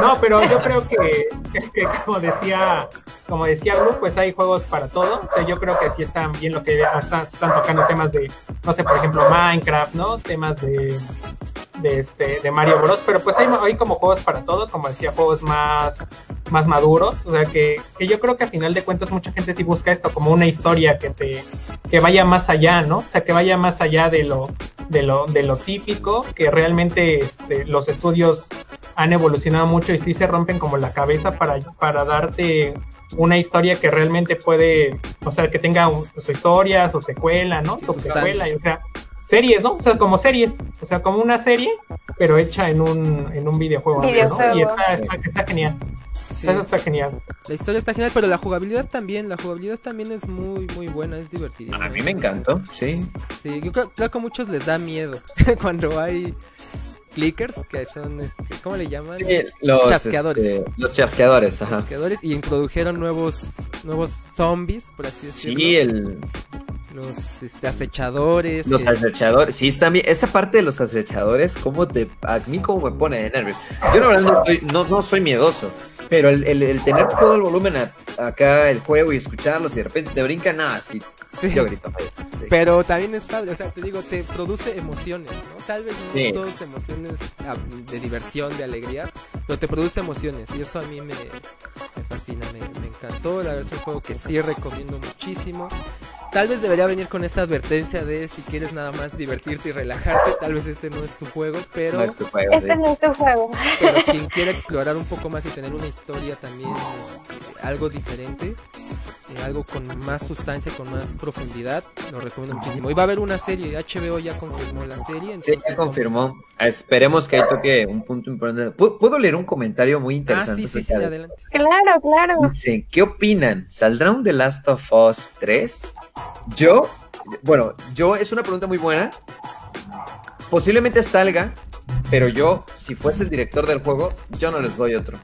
No, pero yo creo que, que como decía, como decía Blue, pues hay juegos para todo. O sea, yo creo que sí están bien lo que están, están tocando temas de, no sé, por ejemplo, Minecraft, ¿no? Temas de de este de Mario Bros, pero pues hay, hay como juegos para todo, como decía, juegos más más maduros, o sea que, que yo creo que a final de cuentas mucha gente sí busca esto como una historia que te que vaya más allá, ¿no? O sea, que vaya más allá de lo de lo de lo típico, que realmente este, los estudios han evolucionado mucho y sí se rompen como la cabeza para para darte una historia que realmente puede, o sea, que tenga un- su historia, su secuela, ¿no? Su secuela, y, o sea, series, ¿no? O sea, como series, o sea, como una serie, pero hecha en un, en un videojuego. ¿no? Videojuego. Y está, está, está genial, Sí. eso está genial. La historia está genial, pero la jugabilidad también, la jugabilidad también es muy, muy buena, es divertidísima. A mí me encantó, sí. Sí, yo creo, creo que a muchos les da miedo cuando hay clickers, que son, este, ¿cómo le llaman? Sí, los Chasqueadores. este, los chasqueadores, ajá. Chasqueadores, y introdujeron nuevos, nuevos zombies, por así decirlo. Sí, el, Los este, acechadores. los que- acechadores. Sí, está bien. Esa parte de los acechadores, ¿cómo te, a mí cómo me pone de nervios. Yo la verdad no soy, no, no soy miedoso, pero el, el- el tener todo el volumen a- acá, el juego y escucharlos y de repente te brincan, nada, sí, sí. yo grito. pues, sí. Pero también es padre, o sea, te digo, te produce emociones, ¿no? Tal vez no Sí. todas emociones ah, de diversión, de alegría, pero te produce emociones y eso a mí me, me fascina, me, me encantó. La verdad es un juego que sí recomiendo muchísimo. Tal vez debería venir con esta advertencia de si quieres nada más divertirte y relajarte, tal vez este no es tu juego, pero, No es tu juego, Este sí. no es tu juego. pero quien quiera explorar un poco más y tener una historia también, este, algo diferente, eh, algo con más sustancia, con más profundidad, lo recomiendo muchísimo. Y va a haber una serie, HBO ya confirmó la serie, Sí, entonces se vamos confirmó. Esperemos que ahí toque un punto importante. ¿Puedo, leer un comentario muy Ah, interesante? sí, sí, sí, adelante. Claro, claro. Dice, ¿qué opinan? ¿Saldrá un The Last of Us 3? Yo, bueno, yo es una pregunta muy buena. Posiblemente salga, pero yo, si fuese el director del juego, yo no les doy otro.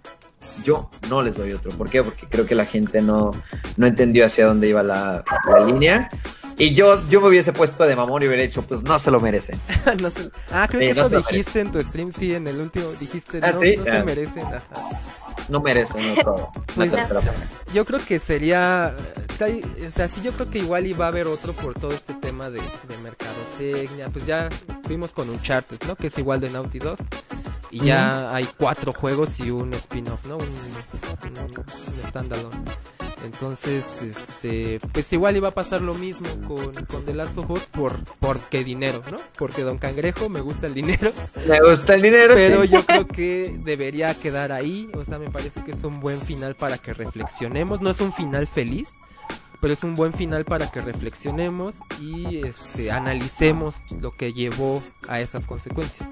Yo no les doy otro. ¿Por qué? Porque creo que la gente no, no entendió hacia dónde iba la, la línea. Y yo, yo me hubiese puesto de mamón y hubiera dicho, pues no se lo merecen. No Ah, creo Sí, que no eso dijiste en tu stream, sí, en el último dijiste, Ah, no, ¿sí? no se Ah. merecen. ajá. No merecen otro. Pues-. Yo creo que sería, o sea, sí, yo creo que igual iba a haber otro por todo este tema de, de mercadotecnia, pues ya vimos con Uncharted, ¿no? Que es igual de Naughty Dog. Y ya hay cuatro juegos y un spin-off, ¿no? Un, un, un standalone. Entonces, este, pues igual iba a pasar lo mismo con, con The Last of Us por, porque dinero, ¿no? Porque Don Cangrejo me gusta el dinero. Me gusta el dinero, Pero sí. yo creo que debería quedar ahí. O sea, me parece que es un buen final para que reflexionemos. No es un final feliz, pero es un buen final para que reflexionemos y este, analicemos lo que llevó a esas consecuencias.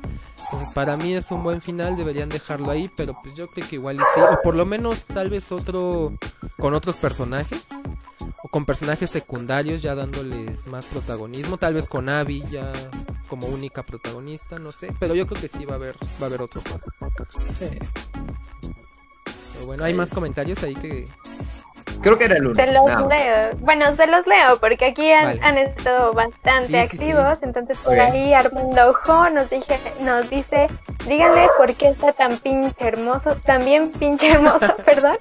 Entonces, para mí es un buen final, deberían dejarlo ahí, pero pues yo creo que igual y sí, o por lo menos tal vez otro con otros personajes, o con personajes secundarios ya dándoles más protagonismo, tal vez con Abby ya como única protagonista, no sé, pero yo creo que sí va a haber va a haber otro juego. Sí. Pero bueno, hay más comentarios ahí que Creo que era el uno. Se los leo. Bueno, se los leo porque aquí han, Vale. han estado bastante Sí, sí, sí. activos. Entonces, por ahí Armando Ojo nos, dije, nos dice: Díganle por qué está tan pinche hermoso. También pinche hermoso, perdón.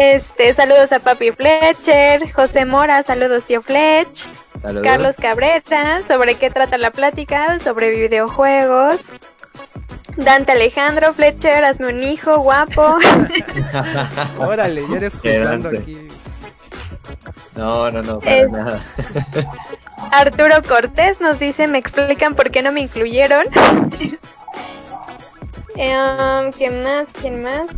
Este, saludos a Papi Fletcher, José Mora, saludos tío Fletch, Saludos. Carlos Cabrera, sobre qué trata la plática, sobre videojuegos. Dante Alejandro Fletcher, hazme un hijo guapo. órale, ya eres juzgando aquí. No, no, no, para Es- nada. Arturo Cortés nos dice, me explican por qué no me incluyeron. Em, ¿Quién más? ¿Quién más?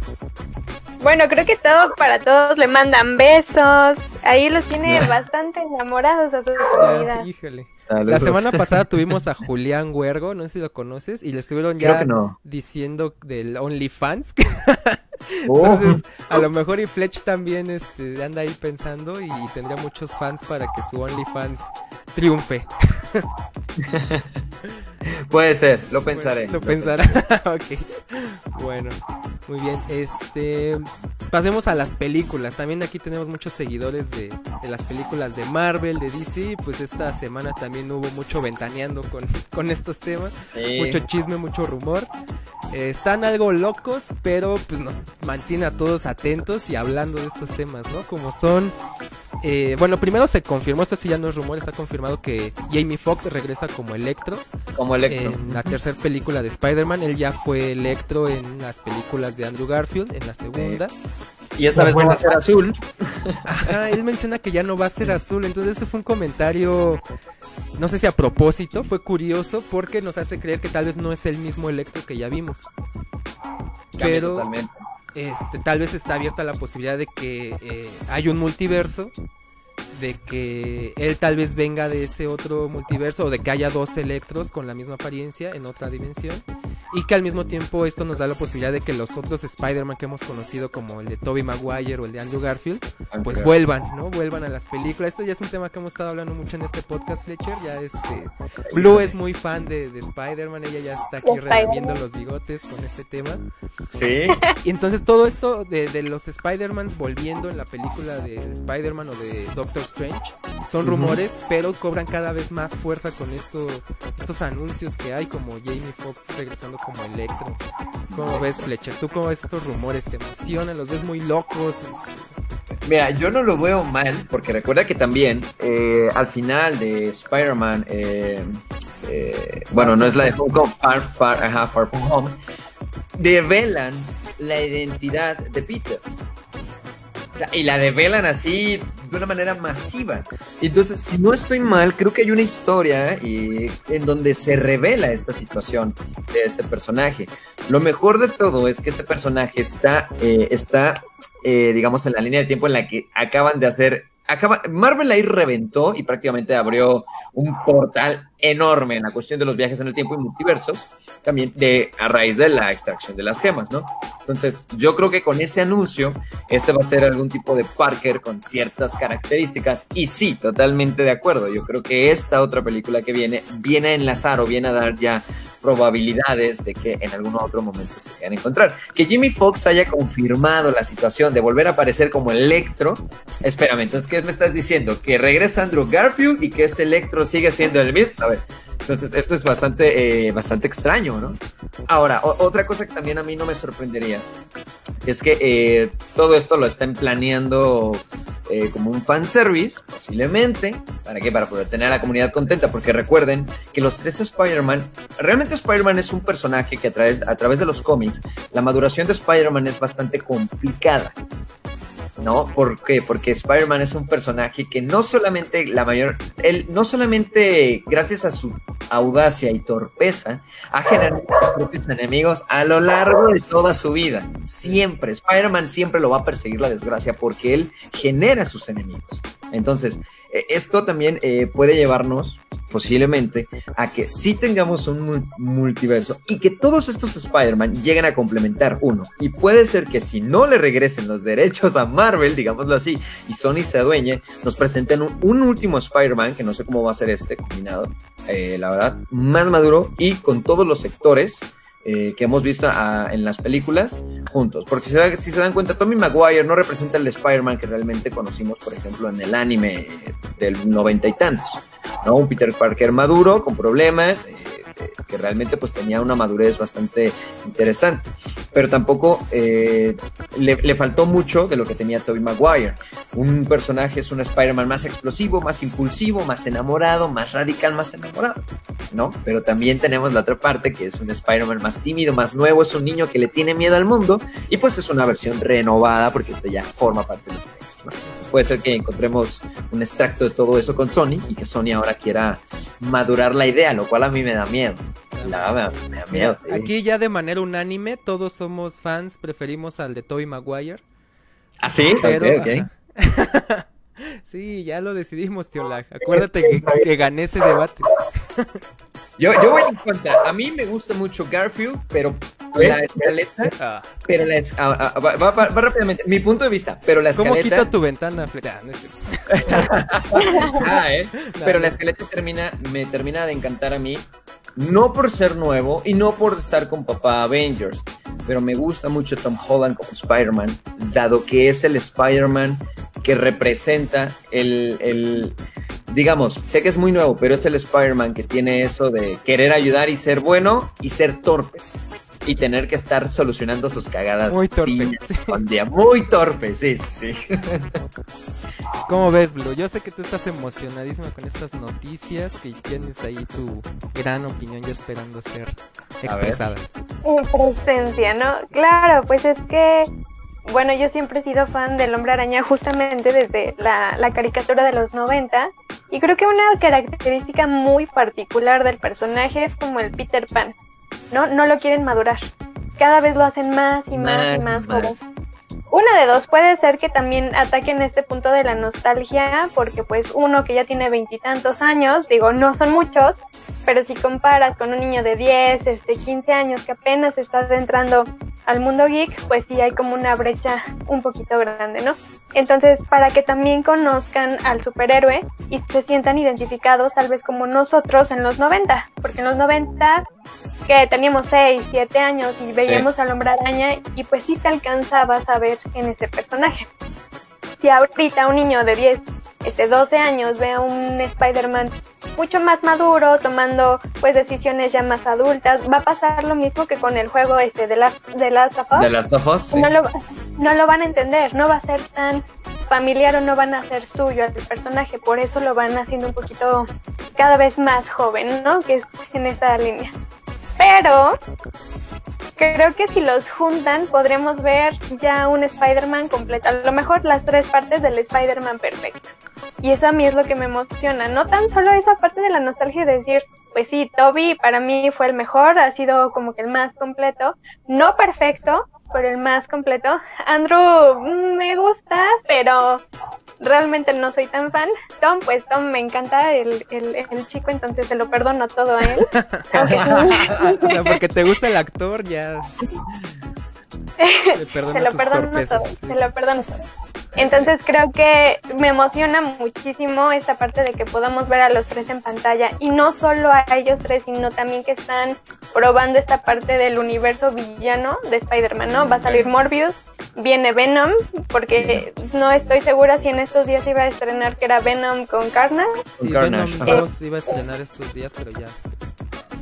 Bueno, creo que todo para todos le mandan besos. Ahí los tiene bastante enamorados a su Ya, comunidad. híjole. La semana pasada tuvimos a Julián Huergo, no sé si lo conoces, y le estuvieron ya no. diciendo del OnlyFans. Oh, Entonces, a lo mejor y Fletch también este, anda ahí pensando y tendría muchos fans para que su OnlyFans triunfe. puede ser, lo pensaré. Lo pensará. ok. Bueno, muy bien. Este. Pasemos a las películas. También aquí tenemos muchos seguidores de, de las películas de Marvel, de DC. Pues esta semana también hubo mucho ventaneando con, con estos temas. Sí. Mucho chisme, mucho rumor. Eh, están algo locos, pero pues nos mantiene a todos atentos y hablando de estos temas, ¿no? Como son. eh, bueno, primero se confirmó, esto sí ya no es rumor, está confirmado que Jamie Foxx regresa como Electro Como Electro. en la tercera película de Spider-Man. Él ya fue Electro en las películas de Andrew Garfield, en la segunda. Y esta vez no va a ser azul. Ajá, él menciona que ya no va a ser azul, entonces ese fue un comentario, no sé si a propósito, fue curioso porque nos hace creer que tal vez no es el mismo Electro que ya vimos. Cambia Pero totalmente. este, tal vez está abierta la posibilidad de que eh, hay un multiverso, de que él tal vez venga de ese otro multiverso o de que haya dos Electros con la misma apariencia en otra dimensión y que al mismo tiempo esto nos da la posibilidad de que los otros Spider-Man que hemos conocido como el de Tobey Maguire o el de Andrew Garfield pues vuelvan, ¿no? Vuelvan a las películas. Esto ya es un tema que hemos estado hablando mucho en este podcast, Fletcher. Ya este Blue es muy fan de, de Spider-Man, ella ya está aquí Spider-Man. los bigotes con este tema. Sí. Y entonces todo esto de, de los Spider-Mans volviendo en la película de Spider-Man o de Doctor Strange son rumores, pero cobran cada vez más fuerza con esto, estos anuncios que hay, como Jamie Foxx regresando como Electro. ¿Cómo ves, Fletcher? ¿Tú cómo ves estos rumores? ¿Te emocionan? ¿Los ves muy locos? Este, Mira, yo no lo veo mal, porque recuerda que también eh, al final de Spider-Man, eh, eh, bueno, no es la de Home Home, Far, Far, ajá, Far From Home, develan la identidad de Peter. Y la develan así de una manera masiva. Entonces, si no estoy mal, creo que hay una historia eh, en donde se revela esta situación de este personaje. Lo mejor de todo es que este personaje está, eh, está eh, digamos, en la línea de tiempo en la que acaban de hacer Marvel ahí reventó y prácticamente abrió un portal enorme en la cuestión de los viajes en el tiempo y multiversos, también de, a raíz de la extracción de las gemas, ¿no? Entonces, yo creo que con ese anuncio, este va a ser algún tipo de Parker con ciertas características, y sí, totalmente de acuerdo, yo creo que esta otra película que viene, viene a enlazar o viene a dar ya probabilidades de que en algún otro momento se vayan a encontrar. Que Jimmy Fox haya confirmado la situación de volver a aparecer como Electro. Espérame, entonces, ¿qué me estás diciendo? Que regresa Andrew Garfield y que ese Electro sigue siendo el mismo. A ver, entonces esto es bastante, eh, bastante extraño, ¿no? Ahora, otra cosa que también a mí no me sorprendería es que eh, todo esto lo están planeando eh, como un fanservice, posiblemente. ¿Para qué? Para poder tener a la comunidad contenta, porque recuerden que los tres Spider-Man, realmente Spider-Man es un personaje que a través, a través de los cómics, la maduración de Spider-Man es bastante complicada. ¿No? ¿Por qué? Porque Spider-Man es un personaje que no solamente la mayor, él no solamente gracias a su audacia y torpeza ha generado sus propios enemigos a lo largo de toda su vida. Siempre, Spider-Man siempre lo va a perseguir la desgracia porque él genera sus enemigos. Entonces, e, esto también eh, puede llevarnos posiblemente a que sí tengamos un multiverso y que todos estos Spider-Man lleguen a complementar uno. Y puede ser que si no le regresen los derechos a Marvel, digámoslo así, y Sony se adueñe, nos presenten un, último Spider-Man, que no sé cómo va a ser este combinado, eh, la verdad, más maduro y con todos los sectores eh, que hemos visto en las películas juntos. Porque si se, dan cuenta, Tommy Maguire no representa el Spider-Man que realmente conocimos, por ejemplo, en el anime del noventa y tantos. ¿no? Un Peter Parker maduro, con problemas, eh, que realmente pues tenía una madurez bastante interesante. Pero tampoco eh, le, faltó mucho de lo que tenía Tobey Maguire. Un personaje es un Spider-Man más explosivo, más impulsivo, más enamorado, más radical, más enamorado, ¿no? Pero también tenemos la otra parte que es un Spider-Man más tímido, más nuevo, es un niño que le tiene miedo al mundo y pues es una versión renovada porque este ya forma parte de los puede ser que encontremos un extracto de todo eso con Sony y que Sony ahora quiera madurar la idea, lo cual a mí me da miedo. me, da miedo. Aquí ya de manera unánime, todos somos fans, preferimos al de Tobey Maguire. ¿Ah, sí? Pero, sí, ya lo decidimos, tío Lag. Acuérdate que, gané ese debate. Yo, yo voy en contra. A mí me gusta mucho Garfield, pero la escaleta. Ah. Pero la ah, ah, va, rápidamente. Mi punto de vista, pero la escaleta. ¿Cómo quito tu ventana? ah, ¿eh? pero la escaleta termina, me termina de encantar a mí. No por ser nuevo y no por estar con papá Avengers, pero me gusta mucho Tom Holland como Spider-Man, dado que es el Spider-Man que representa el, el, digamos, sé que es muy nuevo, pero es el Spider-Man que tiene eso de querer ayudar y ser bueno y ser torpe y tener que estar solucionando sus cagadas. Muy torpe. día. Muy torpe, sí, sí, sí. ¿Cómo ves, Blue? Yo sé que tú estás emocionadísima con estas noticias, que tienes ahí tu gran opinión ya esperando ser expresada. En presencia, ¿no? Claro, pues es que bueno, yo siempre he sido fan del hombre araña justamente desde la, la, caricatura de los 90 y creo que una característica muy particular del personaje es como el Peter Pan. ¿No? No lo quieren madurar. Cada vez lo hacen más y más, y más, joven. Una de dos, puede ser que también ataquen este punto de la nostalgia, porque pues uno que ya tiene veintitantos años, digo, no son muchos, pero si comparas con un niño de 10, este, 15 años que apenas está entrando al mundo geek, pues sí hay como una brecha un poquito grande, ¿no? Entonces, para que también conozcan al superhéroe y se sientan identificados tal vez como nosotros en los 90, porque en los 90 que teníamos 6, 7 años y veíamos al hombre araña y pues sí te alcanzabas a ver en ese personaje. Si ahorita un niño de 10, este 12 años ve a un Spider-Man mucho más maduro, tomando pues decisiones ya más adultas, va a pasar lo mismo que con el juego este de las de las De las no, lo, no lo van a entender, no va a ser tan familiar o no van a ser suyo al personaje, por eso lo van haciendo un poquito cada vez más joven, ¿no? Que es en esa línea. Pero creo que si los juntan podremos ver ya un Spider-Man completo. A lo mejor las tres partes del Spider-Man perfecto. Y eso a mí es lo que me emociona. No tan solo esa parte de la nostalgia de decir, pues sí, Toby para mí fue el mejor, ha sido como que el más completo, no perfecto, pero el más completo. Andrew mm, me gusta, pero realmente no soy tan fan. Tom, pues Tom me encanta el, el, el chico, entonces se lo perdono todo a él. o sea, porque te gusta el actor, ya. Se lo perdono todo, se lo perdono todo. Entonces creo que me emociona muchísimo esta parte de que podamos ver a los tres en pantalla y no solo a ellos tres, sino también que están probando esta parte del universo villano de Spider-Man, ¿no? Va a salir Morbius, viene Venom, porque no estoy segura si en estos días iba a estrenar que era Venom con Carnage. Sí, Venom 2 iba a estrenar estos días, pero ya pues,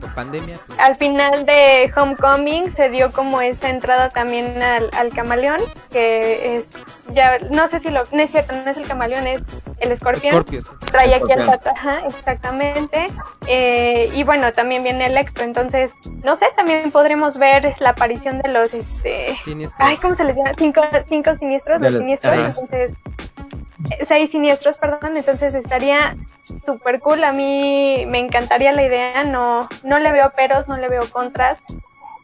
pandemia. Pues. Al final de Homecoming se dio como esta entrada también al, al camaleón, que es, ya, no sé si lo, no es cierto, no es el camaleón, es el escorpión. Trae aquí al ajá, exactamente. Eh, y bueno, también viene Electro, entonces, no sé, también podremos ver la aparición de los, este, ay, ¿cómo se les llama? Cinco, cinco siniestros, los, siniestros, entonces seis siniestros, perdón, entonces estaría súper cool, a mí me encantaría la idea, no, no le veo peros, no le veo contras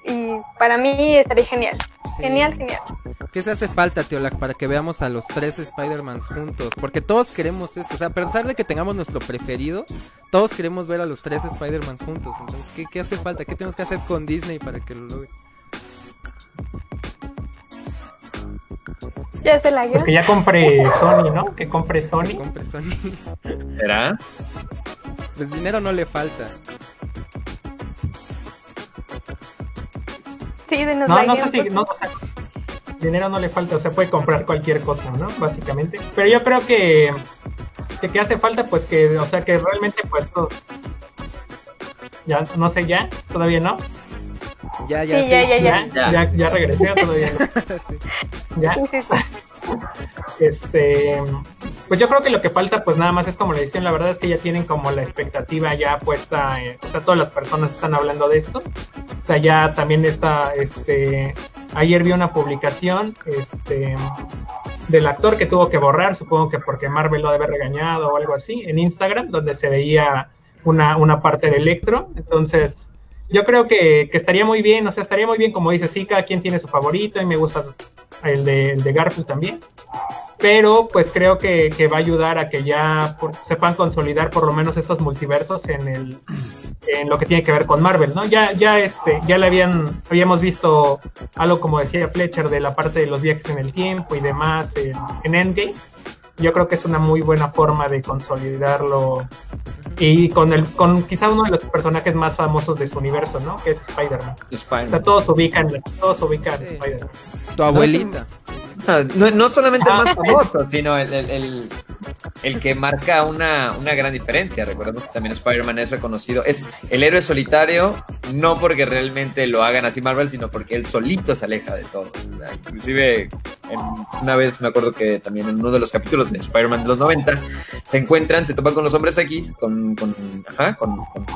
y para mí estaría genial. Genial, genial. ¿Qué se hace falta, Teolac, para que veamos a los tres Spider-Mans juntos? Porque todos queremos eso. O sea, a pesar de que tengamos nuestro preferido, todos queremos ver a los tres Spider-Mans juntos. Entonces, ¿qué, ¿qué, hace falta? ¿Qué tenemos que hacer con Disney para que lo logre? Ya se la Pues que ya compre Sony, ¿no? Que compre Sony. compre Sony. ¿Será? Pues dinero no le falta. Sí, de no, no sé si, no, o sea, dinero no le falta, o sea, puede comprar cualquier cosa, ¿no? Básicamente. Pero yo creo que, que, que hace falta, pues que, o sea, que realmente, pues, todo... ya, no sé, ya, todavía no. Ya, ya, sí, Ya, ya, ya. Ya, ya, ya regresé todavía. sí. ¿Ya? Este, pues yo creo que lo que falta, pues nada más es como la edición. La verdad es que ya tienen como la expectativa ya puesta. o sea, todas las personas están hablando de esto. O sea, ya también está, este, ayer vi una publicación, este, del actor que tuvo que borrar, supongo que porque Marvel lo debe regañado o algo así, en Instagram, donde se veía una, una parte de Electro. Entonces, yo creo que, estaría muy bien, o sea, estaría muy bien, como dice, sí, cada quien tiene su favorito y me gusta el de, el Garfield también. Pero pues creo que, que va a ayudar a que ya por, sepan consolidar por lo menos estos multiversos en el en lo que tiene que ver con Marvel, ¿no? Ya, ya este, ya le habían, habíamos visto algo como decía Fletcher de la parte de los viajes en el tiempo y demás en, en Endgame yo creo que es una muy buena forma de consolidarlo y con el con quizá uno de los personajes más famosos de su universo, ¿no? Que es Spider-Man. Spider o sea, todos ubican, todos ubican sí. Spider-Man. Tu abuelita. No, no solamente el más ah. famoso, sino el, el, el, el, que marca una, una gran diferencia. Recordemos que también Spider-Man es reconocido. Es el héroe solitario, no porque realmente lo hagan así Marvel, sino porque él solito se aleja de todos. Inclusive, en, una vez me acuerdo que también en uno de los capítulos de Spider-Man de los 90, se encuentran, se topan con los hombres X, con, con, ajá, con, con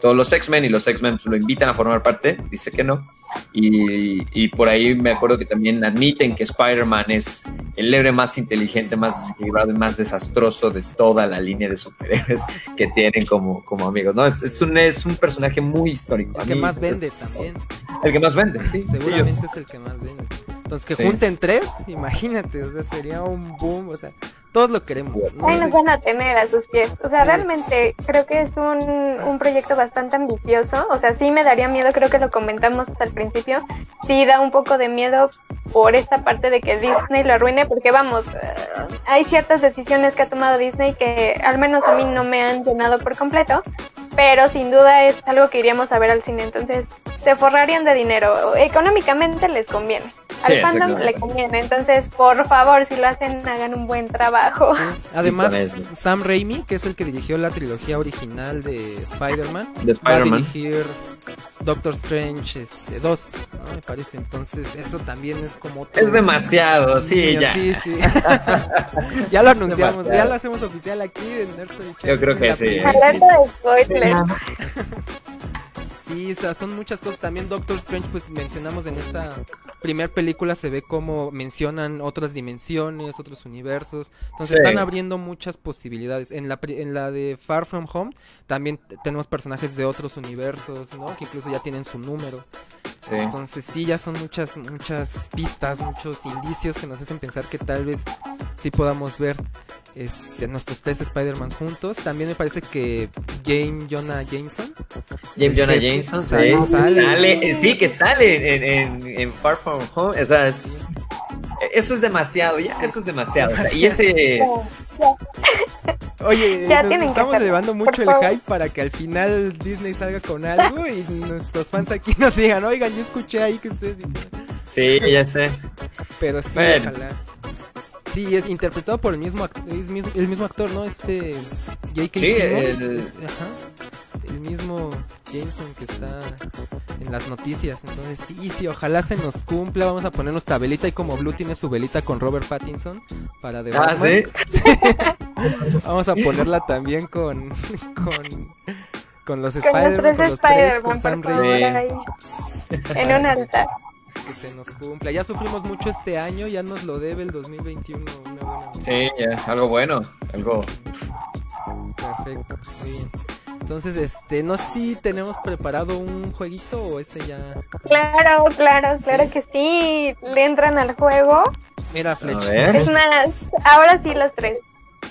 todos los X-Men y los X-Men lo invitan a formar parte, dice que no. Y, y, por ahí me acuerdo que también admiten que Spider-Man es el héroe más inteligente, más desequilibrado y más desastroso de toda la línea de superhéroes que tienen como, como amigos. ¿no? Es, es, un, es un personaje muy histórico. El que más vende también. El que más vende, sí. Seguramente sí, es el que más vende. Entonces, que sí. junten tres, imagínate, o sea, sería un boom, o sea, todos lo queremos. No Ahí nos van a tener a sus pies. O sea, sí. realmente creo que es un, un, proyecto bastante ambicioso. O sea, sí me daría miedo, creo que lo comentamos al principio. Sí da un poco de miedo por esta parte de que Disney lo arruine, porque vamos, uh, hay ciertas decisiones que ha tomado Disney que al menos a mí no me han llenado por completo. Pero sin duda es algo que iríamos a ver al cine. Entonces, se forrarían de dinero. Económicamente les conviene al sí, fandom le conviene. Entonces, por favor, si lo hacen, hagan un buen trabajo. Sí. Además, Sam Raimi, que es el que dirigió la trilogía original de Spider-Man, Spider va a dirigir Doctor Strange 2, este, ¿no? me parece. Entonces, eso también es como. Es demasiado, sí, ya. Sí, sí. ya lo anunciamos, ya lo hacemos oficial aquí en Nerdstory Yo creo que sí. Hablando de spoiler. Son muchas cosas. También Doctor Strange, pues mencionamos en esta primer película se ve como mencionan otras dimensiones, otros universos. Entonces Sí. están abriendo muchas posibilidades. En la, en la de Far From Home también tenemos personajes de otros universos, ¿no? Que incluso ya tienen su número. Sí. Entonces sí, ya son muchas, muchas pistas, muchos indicios que nos hacen pensar que tal vez sí podamos ver este, nuestros tres Spider-Man juntos. También me parece que James Jonah Jameson James Jonah jefe Jameson sale- sí, sale. sale- eh, sí, que sale en, en- en Far From Home. O sea, es- eso es demasiado, ya, eso es demasiado. o sea, y ese. Oye, Ya nos que estamos hacerlo, elevando mucho el hype para que al final Disney salga con algo y nuestros fans aquí nos digan, oigan, yo escuché ahí que ustedes dijeron". Sí, ya sé. Pero sí, Bueno. ojalá. Sí, es interpretado por el mismo, act- es mis- el mismo actor, ¿no? Este J.K. Sí, Simmons, el- es- ajá, el mismo Jameson que está en las noticias. Entonces, sí, sí, ojalá se nos cumpla. Vamos a poner nuestra velita y como Blue tiene su velita con Robert Pattinson para The Ah, Batman. sí. Vamos a ponerla también con con, con los Spider-Man, con los tres, Spider-Man, con por Sam. En un altar. Que se nos cumpla. Ya sufrimos mucho este año, ya nos lo debe el 2021 una buena Sí, ya, algo bueno. Algo. Perfecto, muy bien. Entonces, este, no sé si tenemos preparado un jueguito o ese ya. Claro, claro, Sí. claro que sí. Le entran al juego. Mira, Fletch. ver. Es más, ahora sí los tres.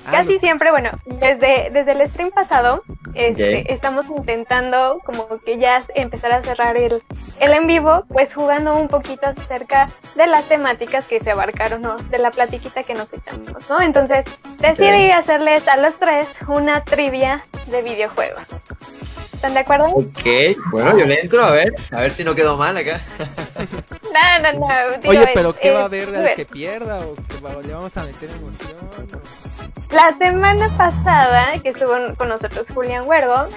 Ah, Casi los- siempre, bueno, desde, desde el stream pasado, este, estamos intentando como que ya empezar a cerrar el, el en vivo, pues jugando un poquito acerca de las temáticas que se abarcaron, ¿no? De la platiquita que nos echamos, ¿no? Entonces, decidí hacerles a los tres una trivia de videojuegos. ¿Están de acuerdo? Ok, bueno, yo le entro a ver, a ver si no quedó mal acá. No, no, no. digo, Oye, es- pero ¿qué es va a haber al que pierda? ¿O que le vamos a meter emoción? o- La semana pasada que estuvo con nosotros Julián Huergo,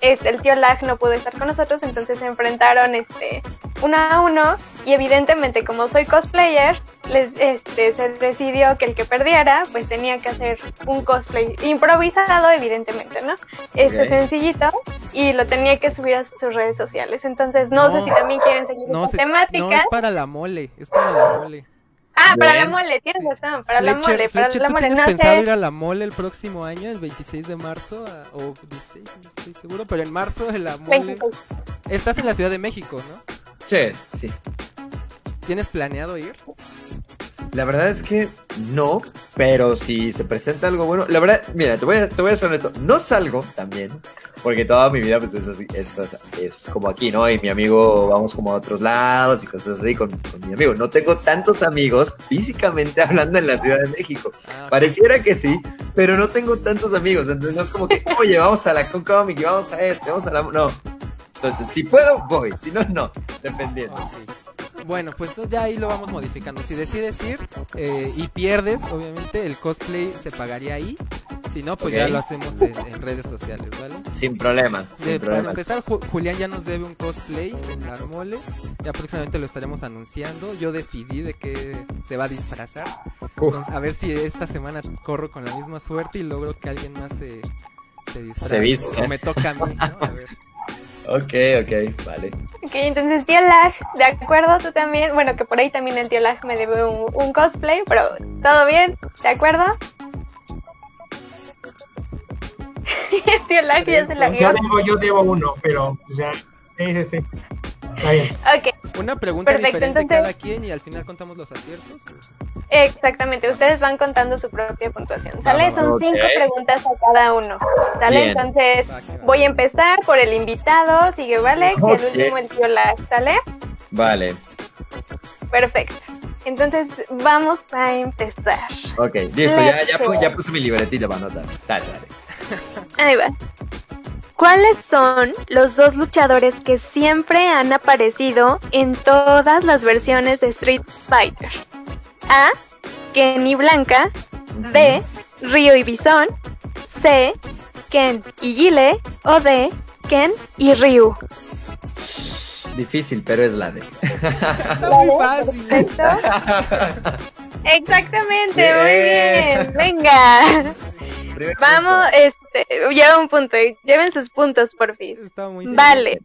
este, el tío Lag no pudo estar con nosotros, entonces se enfrentaron este, uno a uno y evidentemente como soy cosplayer, les, este, se decidió que el que perdiera pues tenía que hacer un cosplay improvisado evidentemente, ¿no? Este sencillito y lo tenía que subir a sus redes sociales. Entonces no, No. sé si también quieren seguir No, esta se- temática. no, es para la mole, es para la mole. Ah, para la mole, tienes Sí. razón, para la Fletcher, mole, para Fletcher, la ¿tú mole. tienes No pensado sé. ir a la mole el próximo año, el 26 de marzo? a- o 16, no estoy seguro, pero en marzo de la mole. 26. Estás en la Ciudad de México, ¿no? Sí, sí. ¿Tienes planeado ir? La verdad es que no, pero si se presenta algo bueno, la verdad, mira, te voy a, te voy a ser honesto, no salgo también, porque toda mi vida pues es así, es, es como aquí, ¿no? Y mi amigo, vamos como a otros lados y cosas así con, con mi amigo. No tengo tantos amigos físicamente hablando en la Ciudad de México. Ah, Pareciera que sí, pero no tengo tantos amigos, entonces no es como que, oye, vamos a la Con Comic y vamos a esto, vamos a la... No. Entonces, si puedo, voy, si no, no, dependiendo. ok. Bueno, pues entonces ya ahí lo vamos modificando. Si decides ir eh, y pierdes, obviamente el cosplay se pagaría ahí. Si no, pues ya lo hacemos en, en redes sociales, ¿vale? Sin problema, sin Eh, para empezar, Ju- Julián ya nos debe un cosplay en la mole. Ya próximamente lo estaremos anunciando. Yo decidí de que se va a disfrazar. Entonces, a ver si esta semana corro con la misma suerte y logro que alguien más se, se disfrace. viste. O me toca a mí, ¿no? A ver. Ok, ok, vale. Ok, entonces tío Lag, ¿de acuerdo? Tú también, bueno, que por ahí también el tío Lag me debe un, un cosplay, pero ¿todo bien? ¿De acuerdo? el tío Lag ya se la Yo debo, yo debo uno, pero ya. Sí, sí, sí. Está bien. Ok, Una pregunta Perfecto, diferente entonces- cada quien y al final contamos los aciertos. exactamente. Ustedes van contando su propia puntuación, ¿sale? Vamos, Son cinco preguntas a cada uno, ¿sale? Bien. Entonces que va. voy a empezar por el invitado, sigue Valex y Ok. el último el tío Lag, ¿sale? Vale. Perfecto. Entonces vamos a empezar. Ok, listo, ya, ya puse mi libretita para anotar. Dale, dale. Ahí va. ¿Cuáles son los dos luchadores que siempre han aparecido en todas las versiones de Street Fighter? A. Ken y Blanca. B. Ryo y Bison. C. Ken y Gile. O D. Ken y Ryu. Difícil, pero es la de. Está muy fácil. Perfecto. Exactamente, Bien. muy bien. Venga. Primer Vamos, punto. este, lleva un punto. Lleven sus puntos, por fin. Está muy Vale,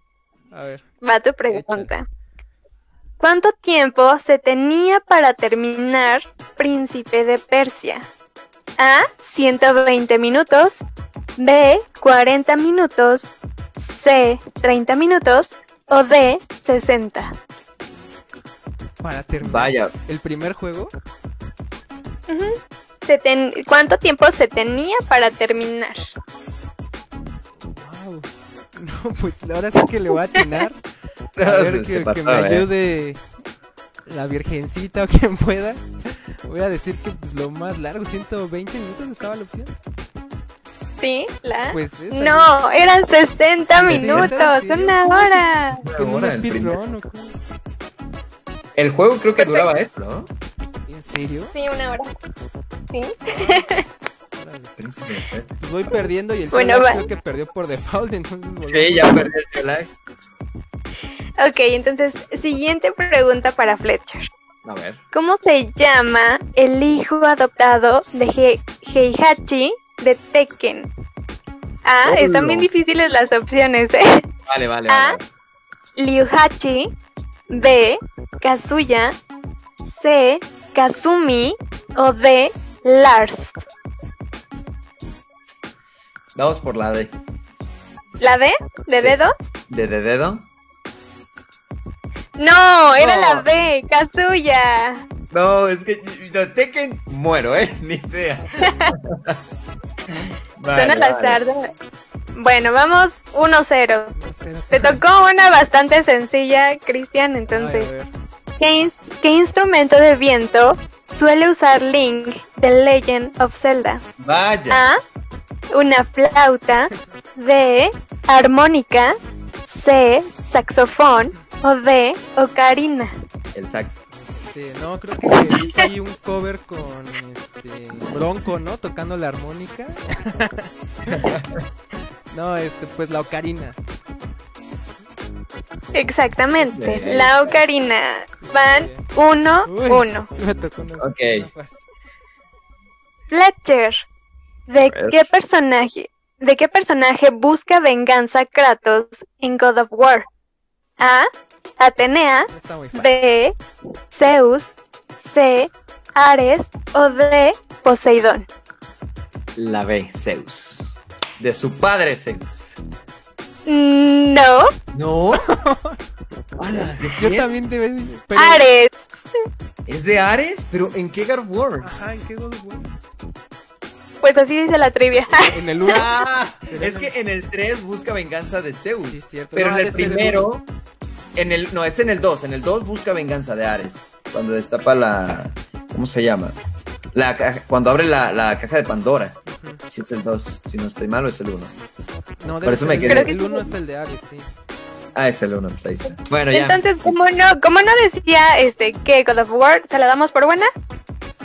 A ver. va tu pregunta. ¿Cuánto tiempo se tenía para terminar Príncipe de Persia? A. 120 minutos. B. 40 minutos. C. 30 minutos. O D. 60. Para terminar Vaya, el primer juego. Se ten- ¿Cuánto tiempo se tenía para terminar? Wow. No, pues ahora sí que le voy a atinar. A ver, se, se que, pasó, que me ¿eh? ayude la virgencita o quien pueda. Voy a decir que pues, lo más largo, 120 minutos estaba la opción. ¿Sí? ¿La? Pues esa. no, eran 60 ¿60? minutos, ¿Sí? una ¿Cómo se- hora. ¿En un Ahora, el primer- speedrun o cómo? El juego creo que duraba esto, ¿no? ¿En serio? Sí, una hora. Sí. Pues voy perdiendo y el Bueno, creo que perdió por default, entonces volvemos. Sí, ya perdí el lag. Ok, entonces, siguiente pregunta para Fletcher. A ver. ¿Cómo se llama el hijo adoptado de He- Heihachi de Tekken? Ah, están bien difíciles las opciones, ¿eh? Vale, vale, Ah. vale. Ryuhachi, B. Kazuya, C. Kazumi o D. Lars. Vamos por la de, ¿La D? ¿De Sí. dedo? de, de dedo. No, era No. la B, Kazuya. No, es que no, Tekken muero, ¿eh? Ni idea. Suena al azar. de- Bueno, vamos 1-0. No sé, no Te tocó una bastante sencilla, Cristian, Ay, a entonces. ver. ¿Qué, ins- qué instrumento de viento suele usar Link de Legend of Zelda? Vaya. A. Una flauta. B. Armónica. C. Saxofón. O D. Ocarina. El sax. Este, no, creo que ahí un cover con este Bronco, ¿no? Tocando la armónica. no, este, pues la ocarina. Exactamente. Sí. La ocarina. Van 1 Uy, 1. sí me tocó una- Ok. Fletcher. ¿De qué personaje? ¿De qué personaje busca venganza Kratos en God of War? A. Atenea. B. Zeus. C. Ares. O D. Poseidón. La B, Zeus. De su padre Zeus. No. No. Hola, ¿de Yo también debe pero... Ares. ¿Es de Ares? ¿Pero en qué God of War? Ajá, ¿en qué God of War? Pues así dice la trivia. En el 1. Ah, es que en el 3 busca venganza de Zeus. Sí, cierto. Pero No, en el primero. En el, no, es en el 2. En el 2 busca venganza de Ares. Cuando destapa la. ¿Cómo se llama? La caja- cuando abre la, la caja de Pandora. Si es el 2. Si no estoy mal, o es el 1. No, Por eso ser me el- quedé. Creo que El sí. 1 es el de Ares, sí. Ah, es el 1. Pues ahí está. Bueno, ya. Entonces, como no, como no decía este que God of War, ¿se la damos por buena?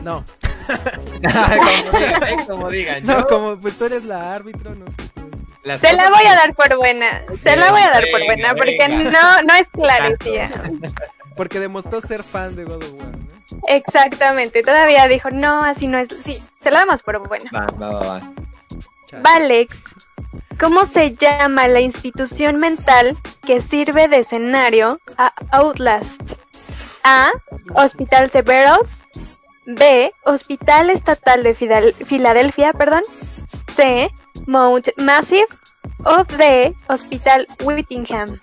No, como digan. Como digan. no, Yo como pues tú eres la árbitro, no sé. pues, las Se la voy a dar por buena. Se la voy a dar por Venga, buena porque no, no es Claricia. Porque demostró ser fan de God of War, ¿no? Exactamente. Todavía dijo, no, así no es. Sí, se la damos por buena. Va, va, va, va. Valex, ¿cómo se llama la institución mental que sirve de escenario a Outlast? A. Hospital Severus. B. Hospital Estatal de Fidel- Filadelfia, perdón. C. Mount Massive. O D. Hospital Whittingham.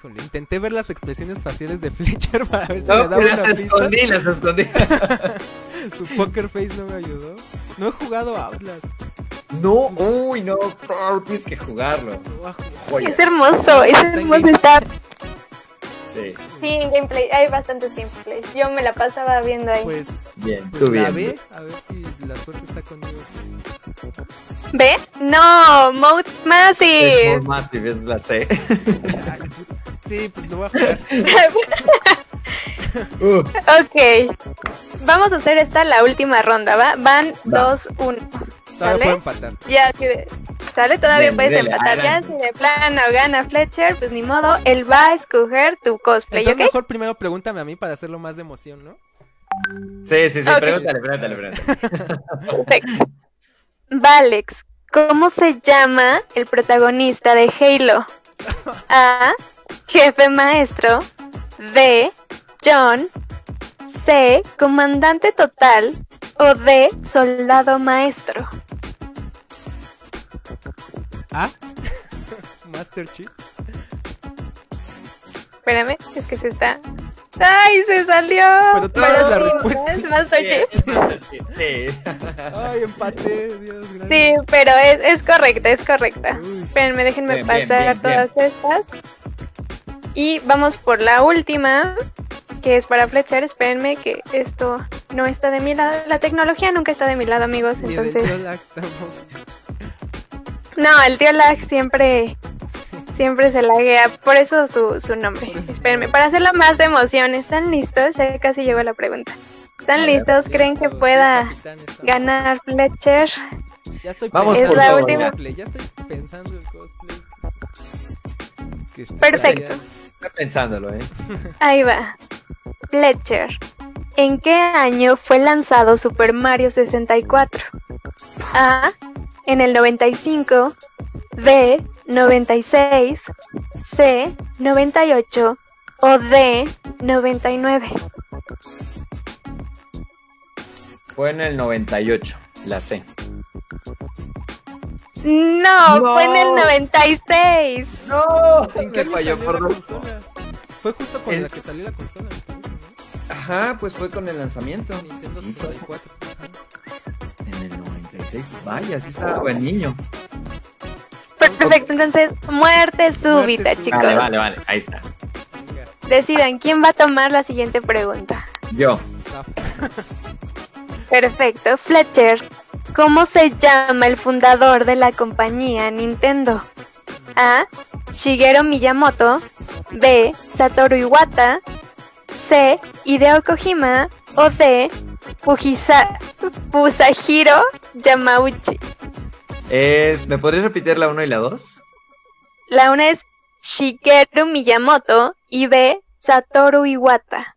Híjole, intenté ver las expresiones faciales de Fletcher para ver si No, me daba las una pista. escondí, las escondí. Su poker face no me ayudó. No he jugado a Outlast. No, uy, no, tienes que jugarlo. Joya. Es hermoso, es hermoso estar. Sí, Sí, en gameplay, hay bastantes gameplays. Yo me la pasaba viendo ahí. Pues, bien, pues tú la bien. B, a ver si la suerte está conmigo. ¿Ve? No, Es Massive. more massive, es la C. Sí, pues lo voy a jugar. Uh, ok. Vamos a hacer esta la última ronda, ¿va? Van Va. 2-1. Todavía puedo empatar. Ya, si de... ¿Sale? Todavía puedes dele, empatar. Ya, si de plano gana Fletcher, pues ni modo. Él va a escoger tu cosplay, Entonces ¿ok? mejor primero pregúntame a mí para hacerlo más de emoción, ¿no? sí, sí, sí, Ok. pregúntale, pregúntale, pregúntale. Perfecto. Valex, ¿cómo se llama el protagonista de Halo? A. Jefe maestro. D. John. C. Comandante total. O D. Soldado maestro. ¿Ah? Master Chief. Espérame, es que se está. ¡Ay, se salió! Pero tú sabes la sí, respuesta. es Master Chief. Sí. Ay, empate, Dios, gracias. Sí, pero es, es correcta, es correcta. Uy, Espérenme, déjenme Bien, bien, pasar bien, a todas estas. Y vamos por la última, que es para flechar. Espérenme que esto no está de mi lado. La tecnología nunca está de mi lado, amigos. ni del Entonces, tío Lack tampoco. no, el tío Lag siempre, siempre se laguea. Por eso su, su nombre. Espérenme, para hacerlo más de emoción. ¿Están listos? Ya casi llegó la pregunta. ¿Están ver, listos? ¿Creen que pueda capitán, ganar Fletcher? Ya estoy Vamos pensando por el última. cosplay, Ya estoy pensando en cosplay. Perfecto. Pensándolo, ¿eh? Ahí va. Fletcher. ¿En qué año fue lanzado Super Mario 64? A. En el 95. B. 96. C. 98. O D. 99. Fue en el 98, la C. No, No. fue en el 96. ¡No! ¿En qué falló por la dos. consola? Fue justo con El- la que salió la consola. Ajá, pues fue con el lanzamiento. Nintendo Sí, fue 64. ajá. en el 96. Vaya, sí estaba buen niño. Perfecto, entonces muerte súbita, súbita. chicos. Vale, vale, vale. Ahí está. Decidan quién va a tomar la siguiente pregunta. Yo. Perfecto, Fletcher. ¿Cómo se llama el fundador de la compañía Nintendo? A. Shigeru Miyamoto. B. Satoru Iwata. C. Hideo Kojima. O D. Fujisa- Fusahiro Yamauchi. Es, ¿Me podrías repetir la 1 y la 2? La una es Shigeru Miyamoto y B. Satoru Iwata.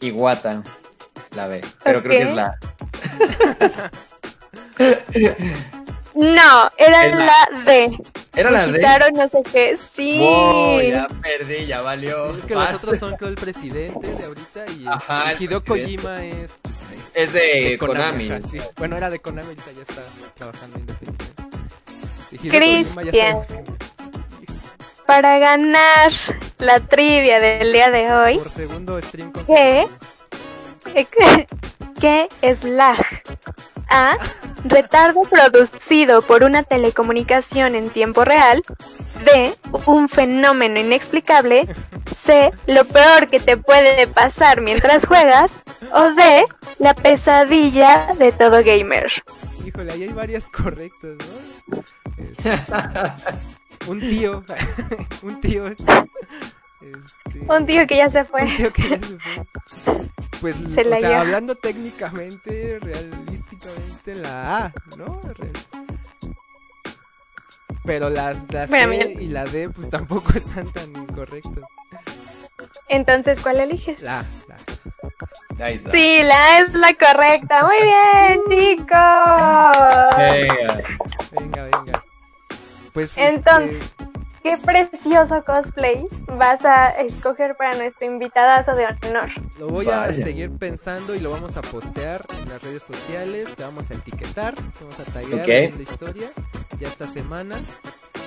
Iguata. La B. Pero creo que es la. No, era la- la D. ¿Era la D? No sé qué. Sí. Wow, ya perdí, ya valió. Sí, es que los otros son creo el presidente de ahorita y Ajá, el Hideo presidente. Kojima es pues, Es de, de Konami. ajá, sí. Bueno, era de Konami, ahorita ya está trabajando independiente. Sí, Cristian. Para ganar la trivia del día de hoy, por segundo stream ¿Qué? ¿qué es lag? A. Retardo producido por una telecomunicación en tiempo real. B. Un fenómeno inexplicable. C. Lo peor que te puede pasar mientras juegas. O D. La pesadilla de todo gamer. Híjole, ahí hay varias correctas, ¿no? Un tío, un tío es... este, Un tío que ya se fue. un tío que ya se fue. Pues, Se o la sea, lleva. hablando técnicamente, realísticamente, la A, ¿no? Real- Pero las la C mira. y la D, pues tampoco están tan incorrectas. Entonces, ¿cuál eliges? La A, la A. Ahí está. Sí, la A es la correcta. Muy bien, chicos. Venga. Venga, venga. Pues, Entonces- este, Qué precioso cosplay vas a escoger para nuestro invitadazo de honor. Lo voy a seguir pensando y lo vamos a postear en las redes sociales. Te vamos a etiquetar, te vamos a taggear Ok. en la historia ya esta semana,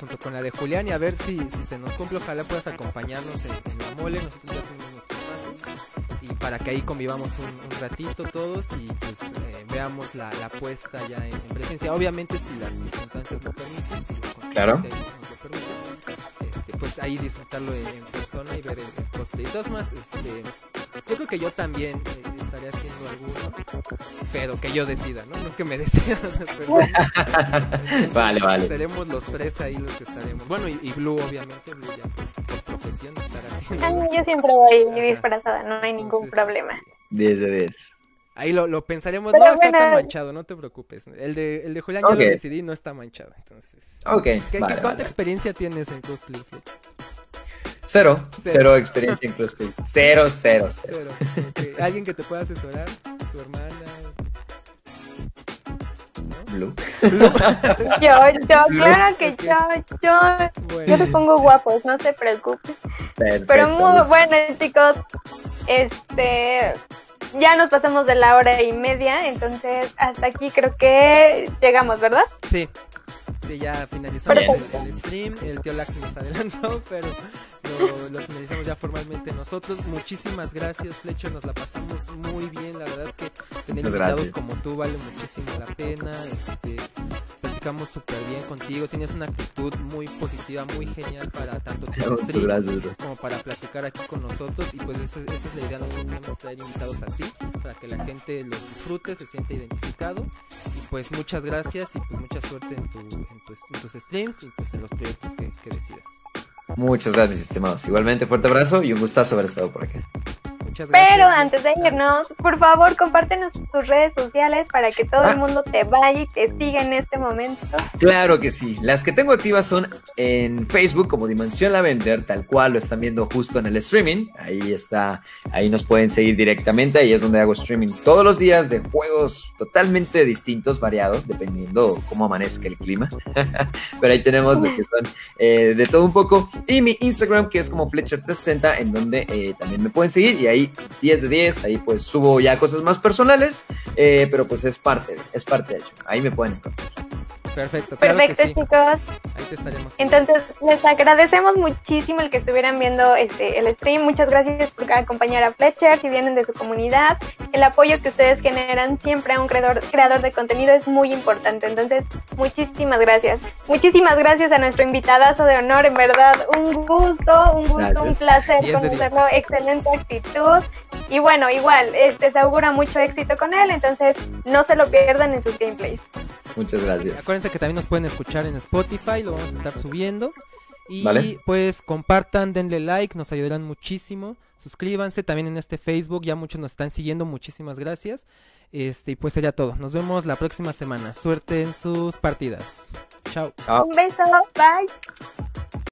junto con la de Julián. Y a ver si, si se nos cumple. Ojalá puedas acompañarnos en, en la mole. Nosotros ya tenemos nuestros pases. Y para que ahí convivamos un, un ratito todos y pues eh, veamos la, la puesta ya en, en presencia. Obviamente, si las circunstancias lo permiten, si la Claro. contingencia nos lo permite, este, pues ahí disfrutarlo en, en persona y ver el, el cosplay. Todas más, este, yo creo que yo también eh, estaré haciendo alguno, pero que yo decida, ¿no? No que me decidan otras personas. Entonces, Vale, vale. Seremos los tres ahí los que estaremos. Bueno, y, y Blue, obviamente, Blue ya por, por profesión estará haciendo. Ay, yo siempre voy Ajá, disfrazada, no hay ningún entonces, problema. este, 10 de 10. Ahí lo, lo pensaremos. Pero no está tan manchado, no te preocupes. El de, el de Julián ya Ok. lo decidí, no está manchado. Entonces, Ok, ¿qué, qué- vale, ¿cuánta vale. experiencia tienes en cosplay? Cero. Cero. Cero experiencia en cosplay. Cero, cero, cero. Cero. ¿Alguien que te pueda asesorar? ¿Tu hermana? ¿No? Blue. Yo, yo, claro que yo, yo, Bueno, yo los pongo guapos, no se preocupen. Pero Perfecto. muy bueno, chicos. Este, ya nos pasamos de la hora y media, entonces hasta aquí creo que llegamos, ¿verdad? sí. Sí, ya finalizamos el, el stream. El tío Lax nos adelantó, pero lo, lo finalizamos ya formalmente nosotros. Muchísimas gracias, Fletcher. Nos la pasamos muy bien. La verdad que tener Muchas invitados gracias. como tú vale muchísimo la pena. Este, platicamos súper bien contigo. Tienes una actitud muy positiva, muy genial para tanto tus streams gracias, como para platicar aquí con nosotros y pues esa, esa es la idea, no queremos traer invitados así para que la gente los disfrute, se sienta identificado y pues muchas gracias y pues mucha suerte en, tu, en, tus, en tus streams y pues en los proyectos que, que decidas. Muchas gracias, mis estimados. Igualmente, fuerte abrazo y un gustazo haber estado por acá. Muchas gracias. Pero antes de irnos, por favor, compártenos tus redes sociales para que todo Ah. el mundo te vaya y te siga en este momento. Claro que sí. Las que tengo activas son en Facebook como Dimensión Lavender, tal cual lo están viendo justo en el streaming. Ahí está, ahí nos pueden seguir directamente. Ahí es donde hago streaming todos los días de juegos totalmente distintos, variados, dependiendo cómo amanezca el clima. Pero ahí tenemos lo que son eh, de todo un poco. Y mi Instagram, que es como Fletcher360, en donde eh, también me pueden seguir. Y ahí 10 de 10, ahí pues subo ya cosas más personales, eh, pero pues es parte, es parte de ello. Ahí me pueden encontrar. Perfecto, claro Perfecto, que sí. chicos. Ahí te estaremos. Entonces, les agradecemos muchísimo el que estuvieran viendo este el stream. Muchas gracias por acompañar a Fletcher si vienen de su comunidad. El apoyo que ustedes generan siempre a un creador, creador de contenido es muy importante. Entonces, muchísimas gracias. Muchísimas gracias a nuestro invitadazo de honor. En verdad, un gusto, un gusto, un placer 10 de 10. conocerlo. Excelente actitud. Y bueno, igual, este se augura mucho éxito con él. Entonces, no se lo pierdan en sus gameplays. Muchas gracias. Acuérdense que también nos pueden escuchar en Spotify, lo vamos a estar subiendo. Y Vale. pues compartan, denle like, nos ayudarán muchísimo. Suscríbanse también en este Facebook, ya muchos nos están siguiendo, muchísimas gracias. Este, y pues sería todo. Nos vemos la próxima semana. Suerte en sus partidas. Chao. Chao. Un beso, bye.